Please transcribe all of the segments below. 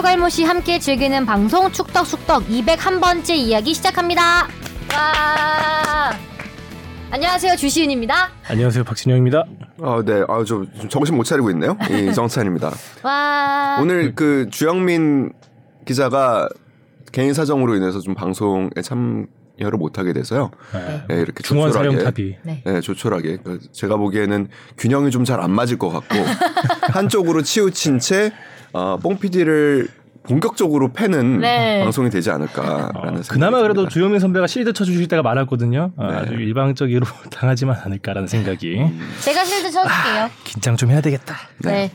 추갈모씨 함께 즐기는 방송 축덕숙덕 201번째 이야기 시작합니다. 와. 안녕하세요 주시은입니다. 안녕하세요 박진영입니다. 아, 네. 아, 저 정신 못 차리고 있네요. 이정찬입니다. 와. 오늘 그 주영민 기자가 개인 사정으로 인해서 좀 방송에 참여를 못 하게 돼서요. 네, 이렇게 중원 조촐하게. 사령 탑이 네. 네, 조촐하게. 그 제가 보기에는 균형이 좀 잘 안 맞을 것 같고 한쪽으로 치우친 채 어, 뽕 PD를 본격적으로 패는 네. 방송이 되지 않을까라는 어, 생각이 그나마 그래도 듭니다. 주영민 선배가 실드 쳐주실 때가 많았거든요. 어, 네. 아주 일방적으로 당하지만 않을까라는 생각이 제가 실드 쳐줄게요. 긴장 좀 해야 되겠다. 네.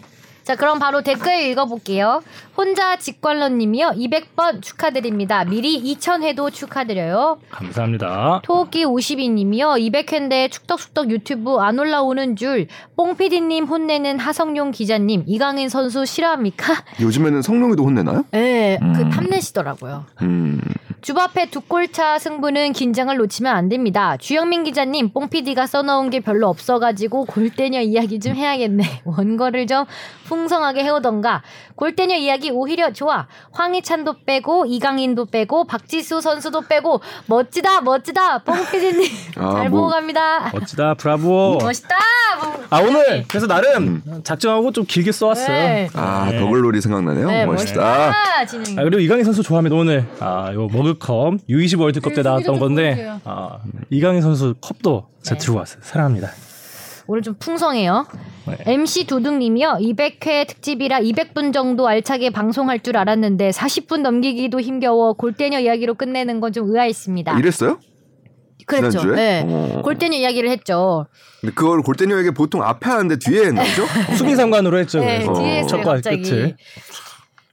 자, 그럼 바로 댓글 읽어볼게요. 혼자 직관러님이요. 200번 축하드립니다. 미리 2000회도 축하드려요. 감사합니다. 토끼 52님이요. 200회인데 축덕숙덕 유튜브 안 올라오는 줄. 뽕피디님 혼내는 하성룡 기자님. 이강인 선수 싫어합니까? 요즘에는 성룡이도 혼내나요? 네, 그 음. 탐내시더라고요. 음. 주바페 두 골차 승부는 긴장을 놓치면 안 됩니다. 주영민 기자님, 뽕피디가 써놓은 게 별로 없어가지고 골대녀 이야기 좀 해야겠네. 원고를 좀 풍 성하게 해오던가. 골대녀 이야기 오히려 좋아. 황희찬도 빼고, 이강인도 빼고, 박지수 선수도 빼고, 멋지다, 멋지다. 뽕피디님, 아, 잘 뭐. 보고 갑니다. 멋지다 브라보. 멋있다. 뭐. 아 오늘 그래서 나름 작정하고 좀 길게 써왔어요. 네. 아, 네. 더글놀이 생각나네요. 네, 멋있다. 멋있다. 아, 그리고 이강인 선수 좋아하면 오늘 아 이거 머그컵 U20 월드컵 때 네, 나왔던 건데. 아 이강인 선수 컵도 제가 네. 들고 왔어요. 사랑합니다. 오늘 좀 풍성해요. 네. MC 두둥님이요. 200회 특집이라 200분 정도 알차게 방송할 줄 알았는데 40분 넘기기도 힘겨워 골대녀 이야기로 끝내는 건 좀 의아했습니다. 이랬어요? 그랬죠. 지난주에? 네. 어. 골때녀 이야기를 했죠. 근데 그걸 골때녀에게 보통 앞에 하는데 뒤에 했나 보죠? 수미상관으로 했죠. 네, 그래서 뒤에 했어요, 첫과 갑자기. 끝을.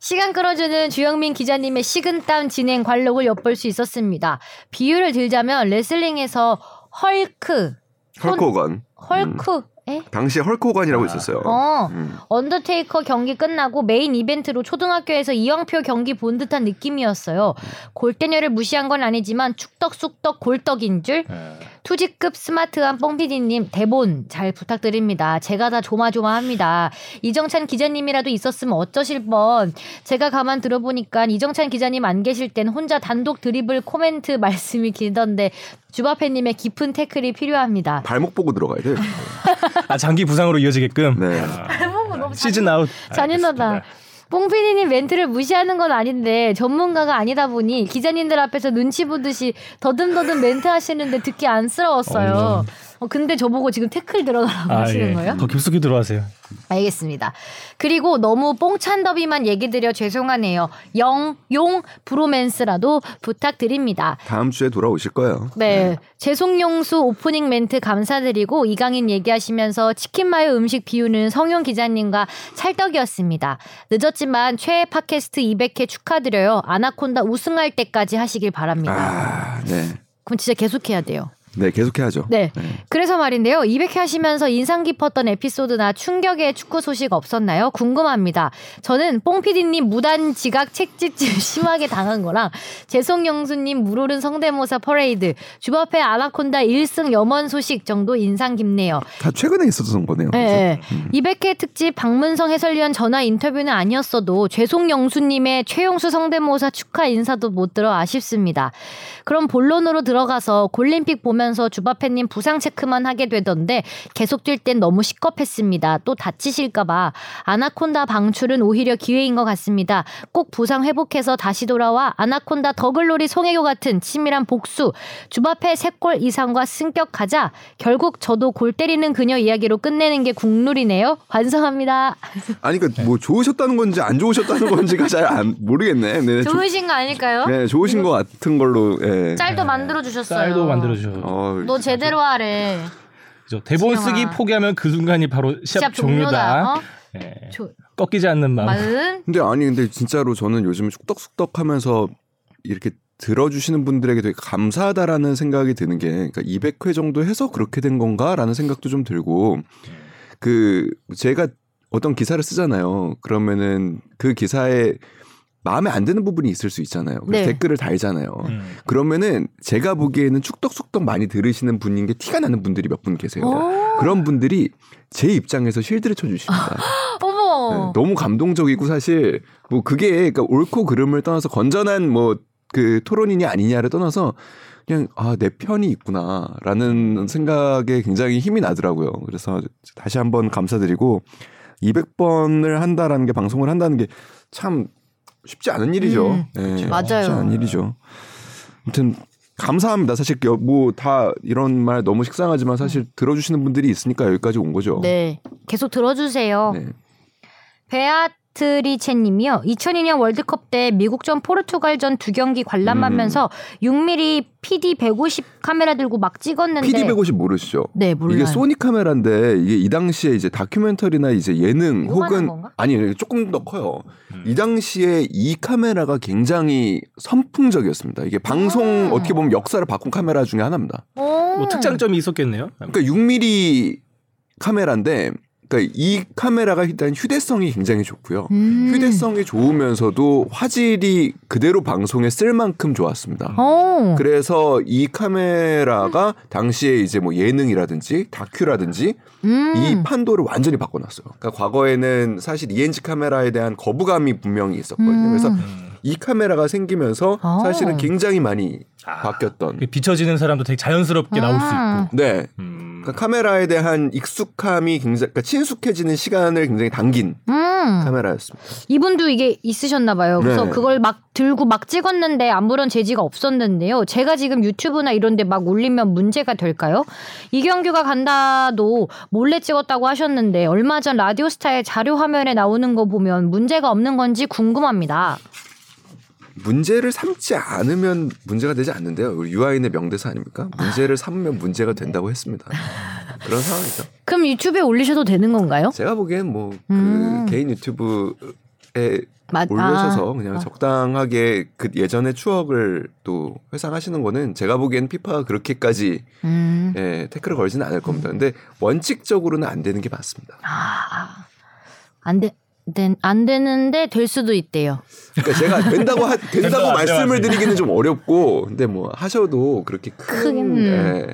시간 끌어주는 주영민 기자님의 식은땀 진행 관록을 엿볼 수 있었습니다. 비유를 들자면 레슬링에서 헐크, 헐크 호건. 헐크, 에? 당시에 헐크 호건이라고 있었어요. 어, 음. 언더테이커 경기 끝나고 메인 이벤트로 초등학교에서 이영표 경기 본 듯한 느낌이었어요. 골때녀를 무시한 건 아니지만 축덕쑥덕 골떡인 줄. 네. 투지급 스마트한 뽕피디님 대본 잘 부탁드립니다. 제가 다 조마조마합니다. 이정찬 기자님이라도 있었으면 어쩌실 뻔. 제가 가만 들어보니까 이정찬 기자님 안 계실 땐 혼자 단독 드리블 코멘트 말씀이 길던데 주바페님의 깊은 태클이 필요합니다. 발목 보고 들어가야 돼요. 아 장기 부상으로 이어지게끔 네. 너무 시즌 아웃. 잔인하다. 알겠습니다. 뽕피디님 멘트를 무시하는 건 아닌데 전문가가 아니다 보니 기자님들 앞에서 눈치 보듯이 더듬더듬 멘트 하시는데 듣기 안쓰러웠어요. 어, 근데 저보고 지금 태클 들어가라고 하시는 예. 거예요? 더 깊숙이 들어가세요. 알겠습니다. 그리고 너무 뽕찬 더비만 얘기 드려 죄송하네요. 영, 용, 브로맨스라도 부탁드립니다. 다음 주에 돌아오실 거예요. 네. 재송용수 오프닝 멘트 감사드리고 이강인 얘기하시면서 치킨 마요 음식 비우는 성용 기자님과 찰떡이었습니다. 늦었지만 최애 팟캐스트 200회 축하드려요. 아나콘다 우승할 때까지 하시길 바랍니다. 아, 네. 그럼 진짜 계속해야 돼요. 네, 계속해야죠. 네. 그래서 말인데요. 200회 하시면서 인상 깊었던 에피소드나 충격의 축구 소식 없었나요? 궁금합니다. 저는 뽕피디님 무단 지각 책찍질 심하게 당한 거랑 재송영수님 물오른 성대모사 퍼레이드, 주바페 아나콘다 1승 염원 소식 정도 인상 깊네요. 다 최근에 있었던 거네요. 네. 그죠? 200회 특집 박문성 해설위원 전화 인터뷰는 아니었어도 죄송영수님의 최용수 성대모사 축하 인사도 못 들어 아쉽습니다. 그럼 본론으로 들어가서 골림픽 보면 서 주바페님 부상 체크만 하게 되던데 계속 뛸 땐 너무 시겁했습니다. 또 다치실까봐 아나콘다 방출은 오히려 기회인 것 같습니다. 꼭 부상 회복해서 다시 돌아와 아나콘다 더글로리 송혜교 같은 치밀한 복수 주바페 3골 이상과 승격하자 결국 저도 골 때리는 그녀 이야기로 끝내는 게 국룰이네요. 완성합니다. 아니 그러니까 뭐 좋으셨다는 건지 안 좋으셨다는 건지가 잘 안 모르겠네. 네, 조- 좋으신 거 아닐까요? 네, 좋으신 것 같은 걸로. 예. 짤도 만들어 주셨어요. 쌀도 만들어 주셔. 어, 너 제대로 하래. 그죠. 대본 지영아. 쓰기 포기하면 그 순간이 바로 시합, 시합 종료다. 종료다. 어? 예. 조, 꺾이지 않는 마음. 마음. 근데 아니 근데 진짜로 저는 요즘 쑥덕쑥덕하면서 이렇게 들어주시는 분들에게 되게 감사하다라는 생각이 드는 게 그러니까 200회 정도 해서 그렇게 된 건가라는 생각도 좀 들고 그 제가 어떤 기사를 쓰잖아요. 그러면은 그 기사에 마음에 안 드는 부분이 있을 수 있잖아요. 그래서 네. 댓글을 달잖아요. 음. 그러면은 제가 보기에는 축덕숙덕 많이 들으시는 분인 게 티가 나는 분들이 몇 분 계세요. 오. 그런 분들이 제 입장에서 쉴드를 쳐주십니다. 어머. 어. 네, 너무 감동적이고 사실 뭐 그게 그러니까 옳고 그름을 떠나서 건전한 뭐 그 토론이냐 아니냐를 떠나서 그냥 아 내 편이 있구나라는 생각에 굉장히 힘이 나더라고요. 그래서 다시 한번 감사드리고 200번을 한다라는 게 방송을 한다는 게 참 쉽지 않은 일이죠. 음, 예, 맞아요. 쉽지 않은 일이죠. 아무튼 감사합니다. 사실 뭐 다 이런 말 너무 식상하지만 사실 들어주시는 분들이 있으니까 여기까지 온 거죠. 네. 계속 들어주세요. 네. 베아트리체님이요. 2002년 월드컵 때 미국전 포르투갈전 두 경기 관람하면서 6mm PD 150 카메라 들고 막 찍었는데 PD 150 모르시죠? 네 몰라요. 이게 소니 카메라인데 이게 이 당시에 이제 다큐멘터리나 이제 예능 혹은 건가? 아니 조금 더 커요. 이 당시에 이 카메라가 굉장히 선풍적이었습니다. 이게 방송 음. 어떻게 보면 역사를 바꾼 카메라 중에 하나입니다. 오. 뭐 특장점이 있었겠네요. 그러니까 6mm 카메라인데 그러니까 이 카메라가 일단 휴대성이 굉장히 좋고요. 음. 휴대성이 좋으면서도 화질이 그대로 방송에 쓸 만큼 좋았습니다. 오. 그래서 이 카메라가 당시에 이제 뭐 예능이라든지 다큐라든지 음. 이 판도를 완전히 바꿔놨어요. 그러니까 과거에는 사실 ENG 카메라에 대한 거부감이 분명히 있었거든요. 음. 그래서 이 카메라가 생기면서 아. 사실은 굉장히 많이 아. 바뀌었던. 비춰지는 사람도 되게 자연스럽게 나올 수 아. 있고. 네. 음. 그러니까 카메라에 대한 익숙함이 굉장히 그러니까 친숙해지는 시간을 굉장히 당긴 음. 카메라였습니다. 이분도 이게 있으셨나 봐요. 그래서 네. 그걸 막 들고 막 찍었는데 아무런 제지가 없었는데요. 제가 지금 유튜브나 이런 데 막 올리면 문제가 될까요? 이경규가 간다도 몰래 찍었다고 하셨는데 얼마 전 라디오스타의 자료 화면에 나오는 거 보면 문제가 없는 건지 궁금합니다. 문제를 삼지 않으면 문제가 되지 않는데요. 우리 유아인의 명대사 아닙니까? 문제를 삼으면 문제가 된다고 했습니다. 그런 상황이죠. 그럼 유튜브에 올리셔도 되는 건가요? 제가 보기엔 뭐그 음. 개인 유튜브에 맞- 올려셔서 아. 그냥 어. 적당하게 그 예전의 추억을 또 회상하시는 거는 제가 보기엔 피파가 그렇게까지 음. 예, 태클을 걸지는 않을 겁니다. 근데 원칙적으로는 안 되는 게 맞습니다. 아, 안 돼. 된- 안 되는데 될 수도 있대요. 그러니까 제가 된다고 하, 된다고 말씀을. 드리기는 좀 어렵고 근데 뭐 하셔도 그렇게 큰 크긴, 예,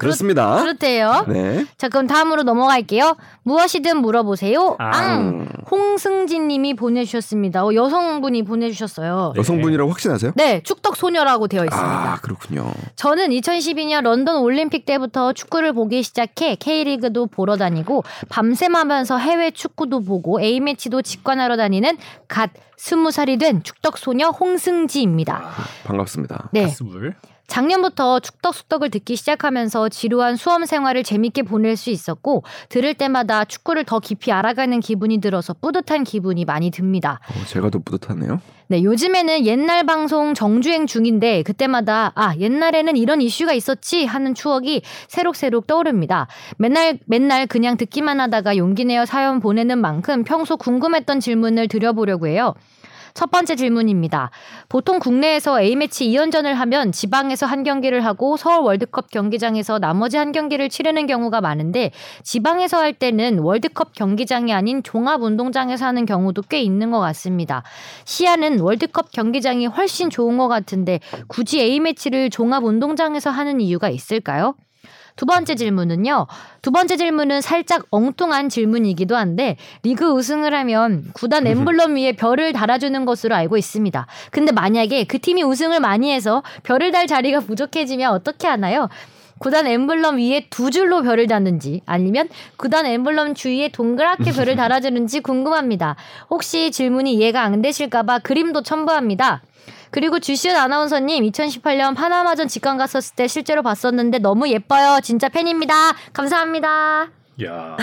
그렇습니다. 그렇 대요. 네. 자, 그럼 다음으로 넘어갈게요. 무엇이든 물어보세요. 아. 앙. 홍승진 님이 보내주셨습니다. 어, 여성분이 보내주셨어요. 여성분이라고 확신하세요? 네, 축덕 소녀라고 되어 있습니다. 아 그렇군요. 저는 2012년 런던 올림픽 때부터 축구를 보기 시작해 K리그도 보러 다니고 밤샘 하면서 해외 축구도 보고 A매치도 직관하러 다니는 갓 20살이 된 축덕 소녀 홍승지입니다. 반갑습니다. 네. 가스불. 작년부터 축덕숙덕을 듣기 시작하면서 지루한 수험 생활을 재밌게 보낼 수 있었고 들을 때마다 축구를 더 깊이 알아가는 기분이 들어서 뿌듯한 기분이 많이 듭니다. 어, 제가 더 뿌듯하네요. 네, 요즘에는 옛날 방송 정주행 중인데 그때마다 아, 옛날에는 이런 이슈가 있었지 하는 추억이 새록새록 떠오릅니다. 맨날 맨날 그냥 듣기만 하다가 용기 내어 사연 보내는 만큼 평소 궁금했던 질문을 드려보려고 해요. 첫 번째 질문입니다. 보통 국내에서 A매치 2연전을 하면 지방에서 한 경기를 하고 서울 월드컵 경기장에서 나머지 한 경기를 치르는 경우가 많은데 지방에서 할 때는 월드컵 경기장이 아닌 종합운동장에서 하는 경우도 꽤 있는 것 같습니다. 시야는 월드컵 경기장이 훨씬 좋은 것 같은데 굳이 A매치를 종합운동장에서 하는 이유가 있을까요? 두 번째 질문은요. 두 번째 질문은 살짝 엉뚱한 질문이기도 한데 리그 우승을 하면 구단 엠블럼 위에 별을 달아주는 것으로 알고 있습니다. 근데 만약에 그 팀이 우승을 많이 해서 별을 달 자리가 부족해지면 어떻게 하나요? 구단 엠블럼 위에 두 줄로 별을 달는지 아니면 구단 엠블럼 주위에 동그랗게 별을 달아주는지 궁금합니다. 혹시 질문이 이해가 안 되실까봐 그림도 첨부합니다. 그리고 주시은 아나운서님 2018년 파나마전 직관 갔었을 때 실제로 봤었는데 너무 예뻐요. 진짜 팬입니다. 감사합니다. 야.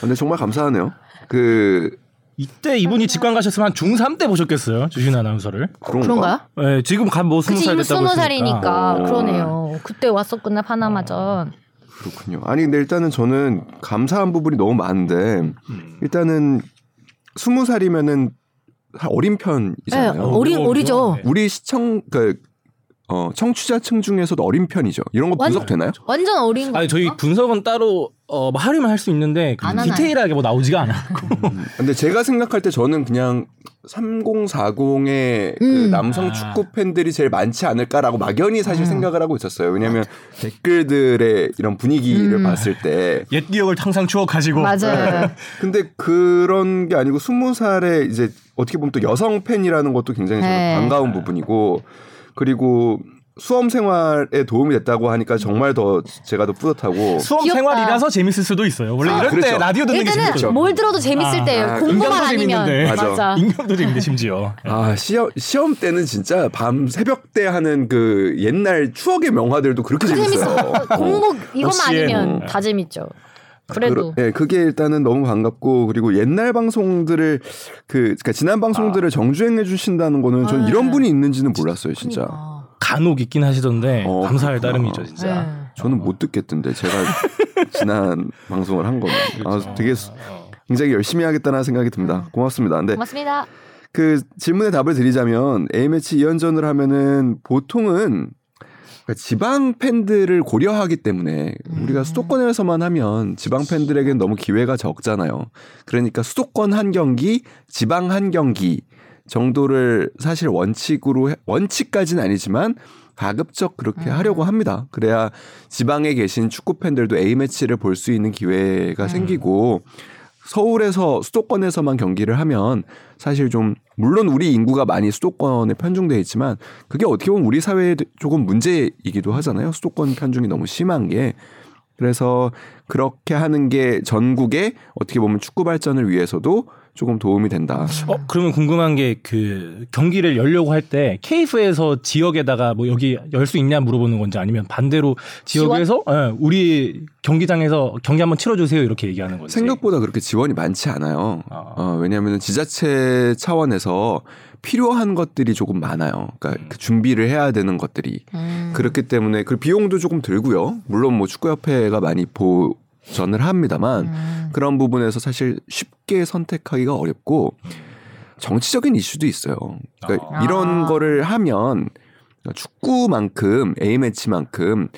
근데 정말 감사하네요. 그 이때 이분이 직관 가셨으면 한 중3 때 보셨겠어요. 주신 아나운서를. 그런가? 그런가요? 네, 지금 간뭐 스무 살 됐다고 스무 했으니까. 살이니까 어. 그러네요. 그때 왔었구나 파나마전. 그렇군요. 아니 근데 일단은 저는 감사한 부분이 너무 많은데 음. 일단은 스무 살이면은 어린 편이잖아요. 네, 어리- 어리죠. 우리 시청 그 어, 청취자층 중에서도 어린 편이죠. 이런 거 완- 분석되나요? 완전 어린 거. 아니 저희 분석은 따로 어, 뭐 하려면 할 수 있는데 그 안 하나요? 디테일하게 뭐 나오지가 않아. 근데 제가 생각할 때 저는 그냥 3040의 그 음. 남성 아. 축구 팬들이 제일 많지 않을까라고 막연히 사실 음. 생각을 하고 있었어요. 왜냐하면 댓글들의 이런 분위기를 음. 봤을 때 옛 기억을 항상 추억하시고. 맞아요. 근데 그런 게 아니고 스무 살에 이제 어떻게 보면 또 여성 팬이라는 것도 굉장히 저는 네. 반가운 부분이고 그리고 수험 생활에 도움이 됐다고 하니까 정말 더 제가 더 뿌듯하고 수험 귀엽다. 생활이라서 재밌을 수도 있어요. 원래 아, 이럴 때 그렇죠. 라디오 듣는 게 일단은 재밌죠. 뭘 들어도 재밌을 아, 때예요. 아, 공부만 아니면. 재밌는데. 맞아. 맞아. 인간도 재밌는데 심지어. 아 시험 시험 때는 진짜 밤 새벽 때 하는 그 옛날 추억의 명화들도 그렇게 재밌어요. 재밌어. 공부 이것만. 아니면 음. 다 재밌죠. 그래도 그, 예, 그게 일단은 너무 반갑고 그리고 옛날 방송들을 그 그러니까 지난 방송들을 정주행해 주신다는 거는 저는 네. 이런 분이 있는지는 몰랐어요, 진짜. 그러니까. 간혹 있긴 하시던데 어, 감사할 그렇구나. 따름이죠 진짜. 네. 저는 못 듣겠던데 제가 지난 방송을 한 거면 그렇죠. 아, 되게. 굉장히 열심히 하겠다는 생각이 듭니다. 음. 고맙습니다. 근데 고맙습니다. 그 질문에 답을 드리자면 A매치 2연전을 하면은 보통은 그러니까 지방 팬들을 고려하기 때문에 우리가 음. 수도권에서만 하면 지방 팬들에겐 너무 기회가 적잖아요. 그러니까 수도권 한 경기, 지방 한 경기 정도를 사실 원칙으로 해- 원칙까지는 아니지만 가급적 그렇게 음. 하려고 합니다. 그래야 지방에 계신 축구 팬들도 A 매치를 볼 수 있는 기회가 음. 생기고 서울에서 수도권에서만 경기를 하면 사실 좀 물론 우리 인구가 많이 수도권에 편중돼 있지만 그게 어떻게 보면 우리 사회에 조금 문제이기도 하잖아요. 수도권 편중이 너무 심한 게 그래서 그렇게 하는 게 전국의 어떻게 보면 축구 발전을 위해서도 조금 도움이 된다. 어 그러면 궁금한 게 그 경기를 열려고 할 때 KF에서 지역에다가 뭐 여기 열 수 있냐 물어보는 건지 아니면 반대로 지역에서 예, 우리 경기장에서 경기 한번 치러주세요 이렇게 얘기하는 건지. 생각보다 그렇게 지원이 많지 않아요. 아. 어, 왜냐하면 지자체 차원에서 필요한 것들이 조금 많아요. 그러니까 그 준비를 해야 되는 것들이 음. 그렇기 때문에 그 비용도 조금 들고요. 물론 뭐 축구협회가 많이 보 전을 합니다만 음. 그런 부분에서 사실 쉽게 선택하기가 어렵고 정치적인 이슈도 있어요. 그러니까 아. 이런 거를 하면 축구만큼 A 매치만큼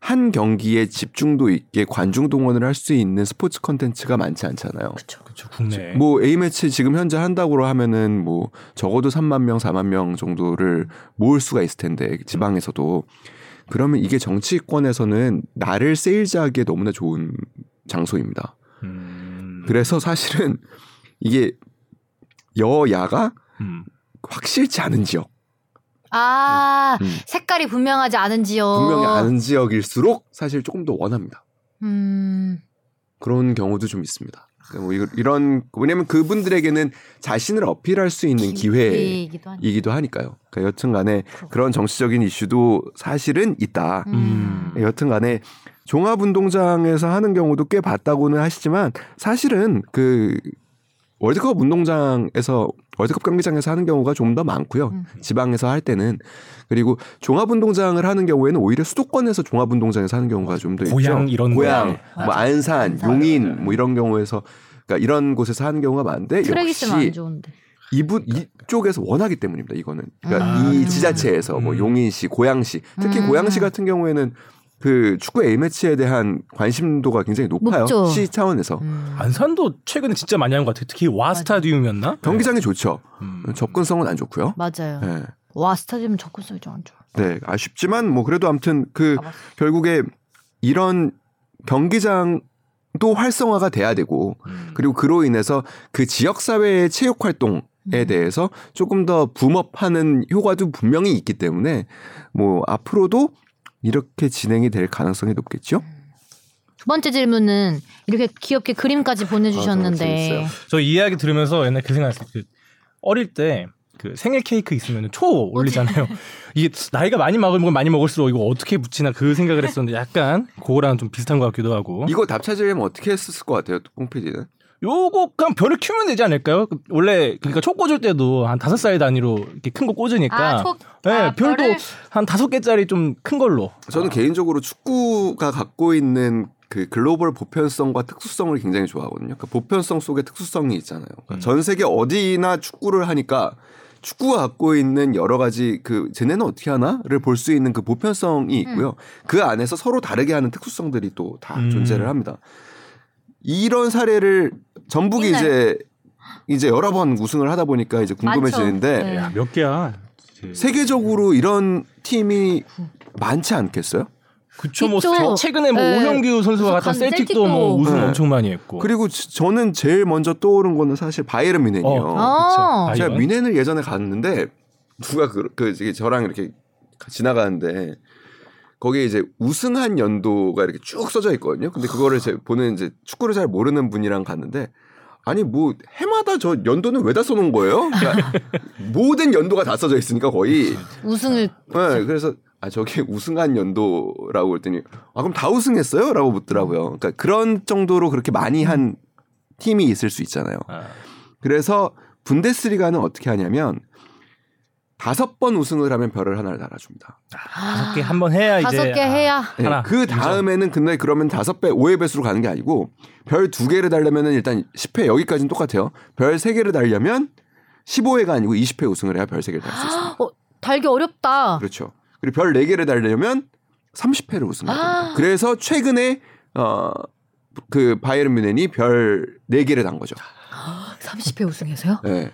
한 경기에 집중도 있게 관중 동원을 할 수 있는 스포츠 컨텐츠가 많지 않잖아요. 그렇죠 국내. 뭐 A 매치 지금 현재 한다고 하면은 뭐 적어도 3만 명, 4만 명 정도를 모을 수가 있을 텐데 지방에서도 그러면 이게 정치권에서는 나를 세일즈하기에 너무나 좋은 장소입니다. 음. 그래서 사실은 이게 여야가 음. 확실치 않은 지역, 아 음. 색깔이 분명하지 않은 지역. 분명히 아는 지역일수록 사실 조금 더 원합니다. 음. 그런 경우도 좀 있습니다. 그러니까 뭐 이런 왜냐면 그분들에게는 자신을 어필할 수 있는 기회 기회이기도 하니까. 이기도 하니까요. 그러니까 여튼간에 그런 정치적인 이슈도 사실은 있다. 음. 여튼간에 종합운동장에서 하는 경우도 꽤 봤다고는 하시지만 사실은 그 월드컵 운동장에서 월드컵 경기장에서 하는 경우가 좀 더 많고요. 음. 지방에서 할 때는 그리고 종합운동장을 하는 경우에는 오히려 수도권에서 종합운동장에서 하는 경우가 좀 더 있죠. 고양 이런 고양, 데. 뭐 안산, 안산. 용인 뭐 이런 경우에서 그러니까 이런 곳에서 하는 경우가 많은데 트랙 있으면 안 역시 좋은데. 이분 이쪽에서 원하기 때문입니다. 이거는 그러니까 아. 이 지자체에서 뭐 음. 용인시, 고양시 특히 음. 고양시 같은 경우에는 그 축구 A 매치에 대한 관심도가 굉장히 높아요. 높죠. 시 차원에서 음. 안산도 최근에 진짜 많이 한 것 같아요. 특히 와 스타디움이었나? 경기장이 좋죠. 음. 접근성은 안 좋고요. 맞아요. 네. 와 스타디움 접근성이 좀 안 좋아. 네, 아쉽지만 뭐 그래도 아무튼 그 가봤어. 결국에 이런 경기장도 활성화가 돼야 되고 음. 그리고 그로 인해서 그 지역 사회의 체육 활동에 음. 대해서 조금 더 붐업하는 효과도 분명히 있기 때문에 뭐 앞으로도 이렇게 진행이 될 가능성이 높겠죠. 두 번째 질문은 이렇게 귀엽게 그림까지 아, 보내주셨는데 재밌어요. 저이 이야기 들으면서 옛날 그 생각했어요. 그 어릴 때 그 생일 케이크 있으면 초 올리잖아요. 이게 나이가 많이 먹으면 많이 먹을수록 이거 어떻게 붙이나 그 생각을 했었는데 약간 그거랑 좀 비슷한 것 같기도 하고. 이거 답 찾으려면 어떻게 했을 것 같아요, 뽕피디는? 요거 그냥 별을 키우면 되지 않을까요? 그 원래 그러니까 초 꽂을 때도 한 다섯 살 단위로 이렇게 큰 거 꽂으니까. 아, 초, 네, 아, 별도 별을? 한 다섯 개짜리 좀 큰 걸로. 저는 개인적으로 축구가 갖고 있는 그 글로벌 보편성과 특수성을 굉장히 좋아하거든요. 그 보편성 속에 특수성이 있잖아요. 그러니까 음. 전 세계 어디나 축구를 하니까 축구가 갖고 있는 여러 가지 그 쟤네는 어떻게 하나를 볼 수 있는 그 보편성이 있고요. 그 안에서 서로 다르게 하는 특수성들이 또다 음. 존재를 합니다. 이런 사례를 전북이 있나요? 이제 이제 여러 번 우승을 하다 보니까 이제 궁금해지는데. 네. 야, 몇 개야? 세계적으로 이런 팀이 많지 않겠어요? 그쵸 뭐 있죠. 세- 최근에 뭐 네. 오영규 선수가 갔던 간- 셀틱도 뭐 셀틱도. 우승 네. 엄청 많이 했고. 그리고 지- 저는 제일 먼저 떠오른 거는 사실 바이에른 뮌헨이에요. 어, 아. 제가. 뮌헨을 예전에 갔는데 누가 그, 그 저랑 이렇게 지나가는데 거기에 이제 우승한 연도가 이렇게 쭉 써져 있거든요. 근데 그거를 제 보는 이제 축구를 잘 모르는 분이랑 갔는데 아니 뭐 해마다 저 연도는 왜 다 써놓은 거예요? 그러니까 모든 연도가 다 써져 있으니까 거의 우승을 네, 그래서 아 저게 우승한 연도라고 했더니 아 그럼 다 우승했어요?라고 묻더라고요. 그러니까 그런 정도로 그렇게 많이 한 팀이 있을 수 있잖아요. 아, 그래서 분데스리가는 어떻게 하냐면 다섯 번 우승을 하면 별을 하나를 달아줍니다. 다섯 개 한 번 해야 이제 다섯 개 아, 해야 네, 하나, 그 다음에는 근데 그러면 다섯 배, 오의 배수로 가는 게 아니고 별 두 개를 달려면은 일단 10회 여기까지는 똑같아요. 별 세 개를 달려면 15회가 아니고 20회 우승을 해야 별 세 개를 달 수 있습니다. 어, 달기 어렵다. 그렇죠. 그리고 별 4개를 달려면 30회를 우승해야 됩니다. 아. 그래서 최근에 어, 그 바이에른 뮌헨이 별 4개를 단 거죠. 30회 우승해서요? 네.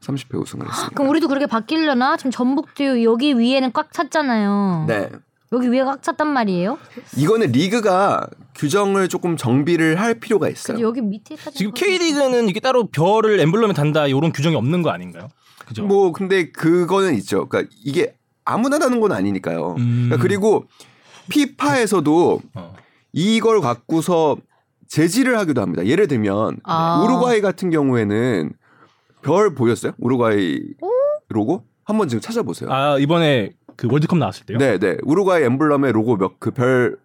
30회 우승을 했습니다. 그럼 우리도 그렇게 바뀌려나? 지금 전북도 여기 위에는 꽉 찼잖아요. 네. 여기 위에 꽉 찼단 말이에요. 이거는 리그가 규정을 조금 정비를 할 필요가 있어요. 근데 여기 밑에 차 지금 K리그는 이게 따로 별을 엠블럼에 단다 이런 규정이 없는 거 아닌가요? 그죠? 뭐 근데 그거는 있죠. 그러니까 이게 아무나 다는 건 아니니까요. 음. 그러니까 그리고 피파에서도 어. 이걸 갖고서 제지를 하기도 합니다. 예를 들면 아. 우루과이 같은 경우에는 별 보였어요? 우루과이 로고? 한번 지금 찾아보세요. 아 이번에 그 월드컵 나왔을 때요? 네, 네. 우루과이 엠블럼의 로고 몇 그 별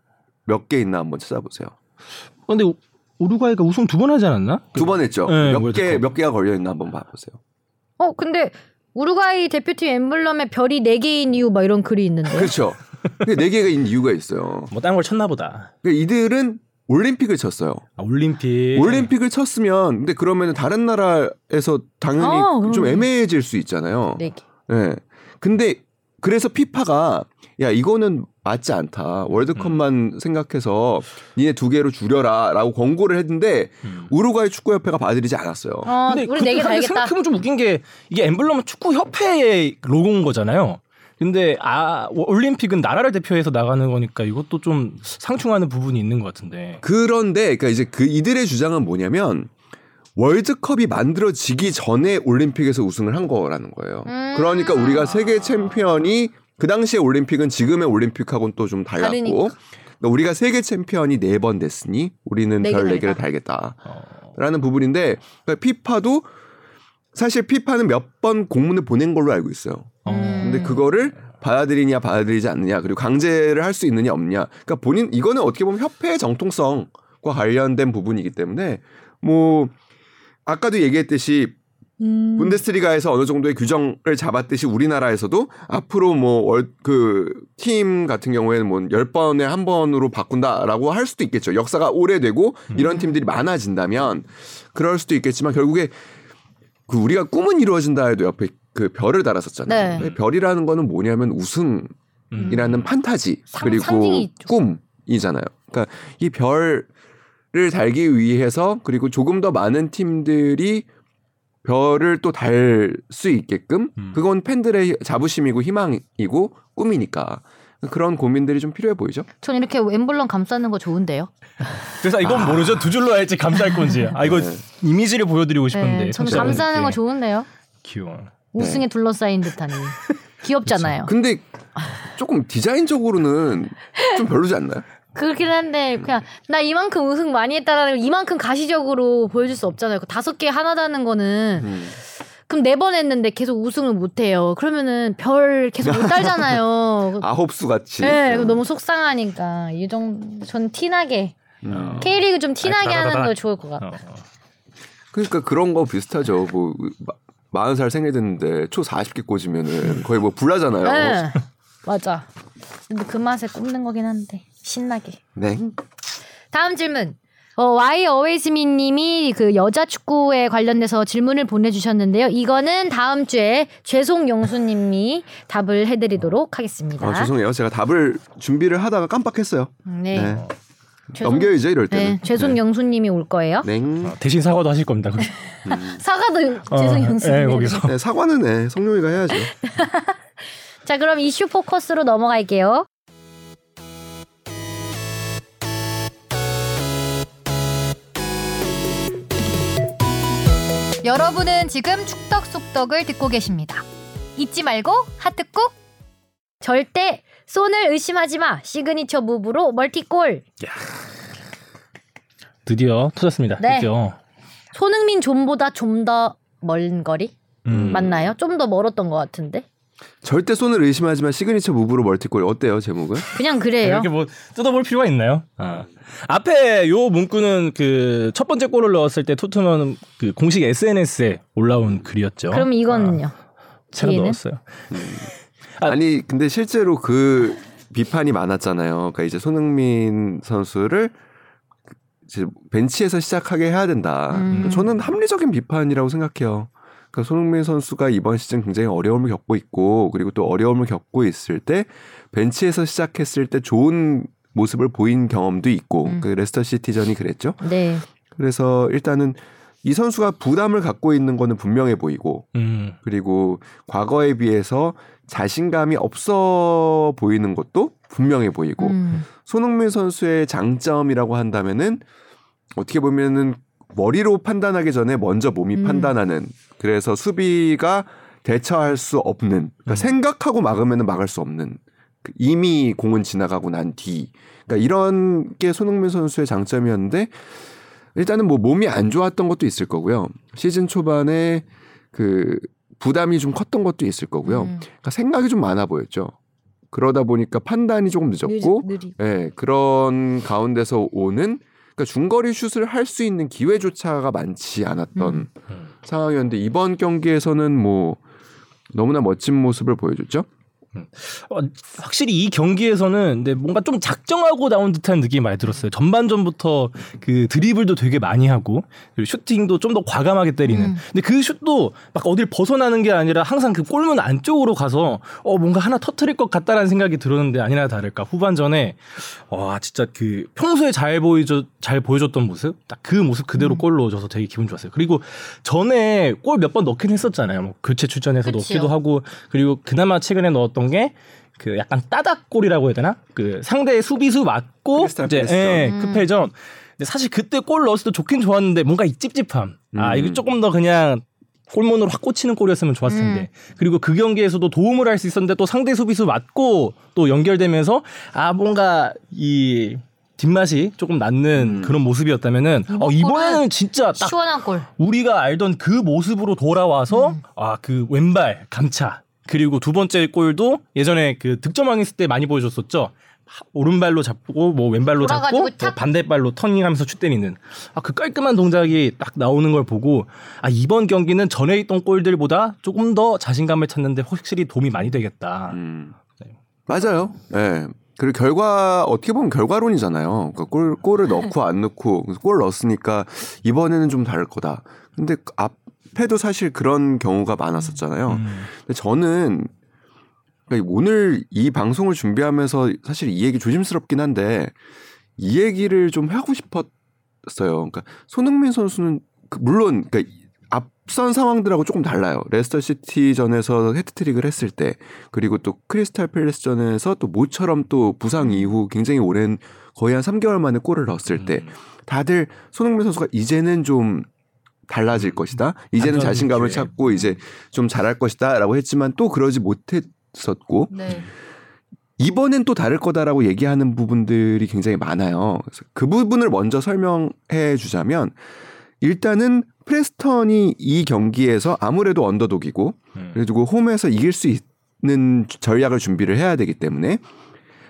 몇 개 있나 한번 찾아보세요. 근데 우- 우루과이가 우승 두 번 하지 않았나? 두 번 했죠. 네, 몇 개. 몇 개가 걸려 있나 한번 봐보세요. 어, 근데 우루과이 대표팀 엠블럼에 별이 4개인 이유 막 이런 글이 있는데. 그렇죠. 근데 네 개가 있는 이유가 있어요. 뭐 다른 걸 쳤나 보다. 그러니까 이들은 올림픽을 쳤어요. 아, 올림픽. 올림픽을 쳤으면 근데 그러면은 다른 나라에서 당연히 아. 좀 애매해질 수 있잖아요. 4개. 예. 근데 그래서 피파가 야 이거는 맞지 않다. 월드컵만 음. 생각해서 니네 두 개로 줄여라라고 권고를 했는데 음. 우루과이 축구협회가 봐들이지 않았어요. 어, 우리 그- 4개 근데 달겠다. 생각해보면 좀 웃긴 게 이게 엠블럼은 축구 협회의 로고인 거잖아요. 근데 아 올림픽은 나라를 대표해서 나가는 거니까 이것도 좀 상충하는 부분이 있는 것 같은데. 그런데 그러니까 이제 그 이들의 주장은 뭐냐면 월드컵이 만들어지기 전에 올림픽에서 우승을 한 거라는 거예요. 음. 그러니까 우리가 세계 챔피언이 그 당시에 올림픽은 지금의 올림픽하고는 또 좀 달랐고 다르니까. 그러니까 우리가 세계 챔피언이 네 번 됐으니 우리는 네별개네 개를 달다. 달겠다라는 부분인데 그러니까 피파도 사실 피파는 몇 번 공문을 보낸 걸로 알고 있어요. 어. 근데 그거를 받아들이냐 받아들이지 않느냐 그리고 강제를 할 수 있느냐 없냐 그러니까 본인 이거는 어떻게 보면 협회의 정통성과 관련된 부분이기 때문에 뭐 아까도 얘기했듯이 음. 분데스리가에서 어느 정도의 규정을 잡았듯이 우리나라에서도 앞으로 뭐그팀 같은 경우에는 뭐 10번에 한 번으로 바꾼다라고 할 수도 있겠죠. 역사가 오래되고 이런 팀들이 많아진다면 그럴 수도 있겠지만 결국에 그 우리가 꿈은 이루어진다 해도 옆에 그 별을 달았었잖아요. 네. 별이라는 거는 뭐냐면 우승이라는 음. 판타지 상- 그리고. 꿈이잖아요. 그러니까 이 별을 달기 위해서 그리고 조금 더 많은 팀들이 별을 또 달 수 있게끔 음. 그건 팬들의 자부심이고 희망이고 꿈이니까 그런 고민들이 좀 필요해 보이죠. 전 이렇게 엠블럼 감싸는 거 좋은데요. 그래서 이건 모르죠. 두 줄로 할지 감쌀 건지. 아 이거 네. 이미지를 보여드리고 싶은데. 네, 전. 감싸는 거 좋은데요. 귀여워. 우승에 둘러싸인 듯한 이. 귀엽잖아요. 근데 조금 디자인적으로는 좀 별로지 않나요? 그렇긴 한데 그냥 나 이만큼 우승 많이 했다라는 걸 이만큼 가시적으로 보여줄 수 없잖아요. 그 다섯 개 하나다는 거는 음. 그럼 네 번 했는데 계속 우승을 못 해요. 그러면은 별 계속 못 달잖아요. 아홉 수 같이. 네, 그거 너무 속상하니까 이 정도 전 티나게 음. K리그 좀 티나게 아, 하는. 거 좋을 것 같아. 어, 어. 그러니까 그런 거 비슷하죠. 뭐 마- 40살 생일 됐는데 초 40개 꽂으면은 거의 뭐 불나잖아요. 네, 맞아. 근데 그 맛에 꼽는 거긴 한데 신나게. 네. 다음 질문. 어, 와이 어웨이스미 님이 그 여자 축구에 관련돼서 질문을 보내주셨는데요. 이거는 다음 주에 죄송 영수 님이 답을 해드리도록 하겠습니다. 아, 죄송해요. 제가 답을 준비를 하다가 깜빡했어요. 네. 네. 죄송- 넘겨야죠 이럴 때는. 네, 죄송 영수 님이 올 거예요. 네. 냉. 어, 대신 사과도 하실 겁니다. 거기. 사과도 죄송 어, 영수 네, 님. 거기서. 네, 사과는 네, 성룡이가 해야죠. 자, 그럼 이슈 포커스로 넘어갈게요. 여러분은 지금 축덕숙덕을 듣고 계십니다. 잊지 말고 하트 꾹! 절대 손을 의심하지 마. signature move로 멀티골. 드디어 터졌습니다. 네. 드디어. 손흥민 존보다 좀 더 먼 거리? 음. 맞나요? 좀 더 멀었던 것 같은데. 절대 손을 의심하지만 signature move로 멀티골 어때요 제목은? 그냥 그래요. 이렇게 뭐 뜯어볼 필요가 있나요? 아. 앞에 요 문구는 그 첫 번째 골을 넣었을 때 토트넘 그 공식 SNS에 올라온 글이었죠. 그럼 이거는요. 아, 제가 뒤에는? 넣었어요. 아. 아니 근데 실제로 그 비판이 많았잖아요. 그러니까 이제 손흥민 선수를 이제 벤치에서 시작하게 해야 된다. 음. 저는 합리적인 비판이라고 생각해요. 그러니까 손흥민 선수가 이번 시즌 굉장히 어려움을 겪고 있고 그리고 또 어려움을 겪고 있을 때 벤치에서 시작했을 때 좋은 모습을 보인 경험도 있고 음. 그 레스터 시티전이 그랬죠. 네. 그래서 일단은 이 선수가 부담을 갖고 있는 거는 분명해 보이고 음. 그리고 과거에 비해서 자신감이 없어 보이는 것도 분명해 보이고 음. 손흥민 선수의 장점이라고 한다면은 어떻게 보면은 머리로 판단하기 전에 먼저 몸이 음. 판단하는 그래서 수비가 대처할 수 없는 그러니까 음. 생각하고 막으면은 막을 수 없는 그 이미 공은 지나가고 난 뒤 그러니까 이런 게 손흥민 선수의 장점이었는데 일단은 뭐 몸이 안 좋았던 것도 있을 거고요 시즌 초반에 그 부담이 좀 컸던 것도 있을 거고요 음. 그러니까 생각이 좀 많아 보였죠 그러다 보니까 판단이 조금 늦었고 느리. 예, 그런 가운데서 오는 그러니까 중거리 슛을 할 수 있는 기회조차가 많지 않았던 음. 음. 상황이었는데 이번 경기에서는 뭐 너무나 멋진 모습을 보여줬죠. 어, 확실히 이 경기에서는 근데 뭔가 좀 작정하고 나온 듯한 느낌이 많이 들었어요. 전반전부터 그 드리블도 되게 많이 하고 그리고 슈팅도 좀 더 과감하게 때리는. 음. 근데 그 슛도 막 어딜 벗어나는 게 아니라 항상 그 골문 안쪽으로 가서 어 뭔가 하나 터트릴 것 같다라는 생각이 들었는데 아니나 다를까 후반전에 와 진짜 그 평소에 잘 보여줘 잘 보여줬던 모습 딱 그 모습 그대로 음. 골 넣어줘서 되게 기분 좋았어요. 그리고 전에 골 몇 번 넣긴 했었잖아요. 뭐 교체 출전해서 그치요. 넣기도 하고 그리고 그나마 최근에 넣었던 게 그 약간 따닥골이라고 해야 되나? 그 상대 수비수 맞고 이제. 예, 음. 급회전. 근데 사실 그때 골 넣었을 때 좋긴 좋았는데 뭔가 이 찝찝함. 아 음. 이거 조금 더 그냥 골문으로 확 꽂히는 골이었으면 좋았을 텐데 그리고 그 경기에서도 도움을 할 수 있었는데 또 상대 수비수 맞고 또 연결되면서 아 뭔가 이 뒷맛이 조금 음. 남는 그런 모습이었다면은 어, 이번 이번에는 진짜 딱 시원한 골. 우리가 알던 그 모습으로 돌아와서 음. 아그 왼발 감차 그리고 두 번째 골도 예전에 그 득점왕했을 때 많이 보여줬었죠. 하- 오른발로 잡고 뭐 왼발로 잡고 뭐 탁. 반대발로 터닝하면서 슛 때리는 아 그 깔끔한 동작이 딱 나오는 걸 보고 아 이번 경기는 전에 있던 골들보다 조금 더 자신감을 찾는데 확실히 도움이 많이 되겠다. 음. 네. 맞아요. 예. 그리고 결과 어떻게 보면 결과론이잖아요. 그러니까 골 골을 넣고 안 넣고 그래서 골 넣었으니까 이번에는 좀 다를 거다. 근데 그 앞에도 사실 그런 경우가 많았었잖아요. 음. 근데 저는 그러니까 오늘 이 방송을 준비하면서 사실 이 얘기 조심스럽긴 한데 이 얘기를 좀 하고 싶었어요. 그러니까 손흥민 선수는 그 물론 그러니까 앞선 상황들하고 조금 달라요. 레스터 시티전에서 헤트트릭을 했을 때 그리고 또 크리스탈 팰리스전에서 또 모처럼 또 부상 이후 굉장히 오랜 거의 한 3개월 만에 골을 넣었을 때 음. 다들 손흥민 선수가 이제는 좀 달라질 것이다. 이제는 안전 자신감을 기회. 찾고 이제 좀 잘할 것이다라고 했지만 또 그러지 못했었고 네. 이번엔 또 다를 거다라고 얘기하는 부분들이 굉장히 많아요. 그래서 그 부분을 먼저 설명해 주자면 일단은 프레스턴이 이 경기에서 아무래도 언더독이고 음. 그리고 홈에서 이길 수 있는 전략을 준비를 해야 되기 때문에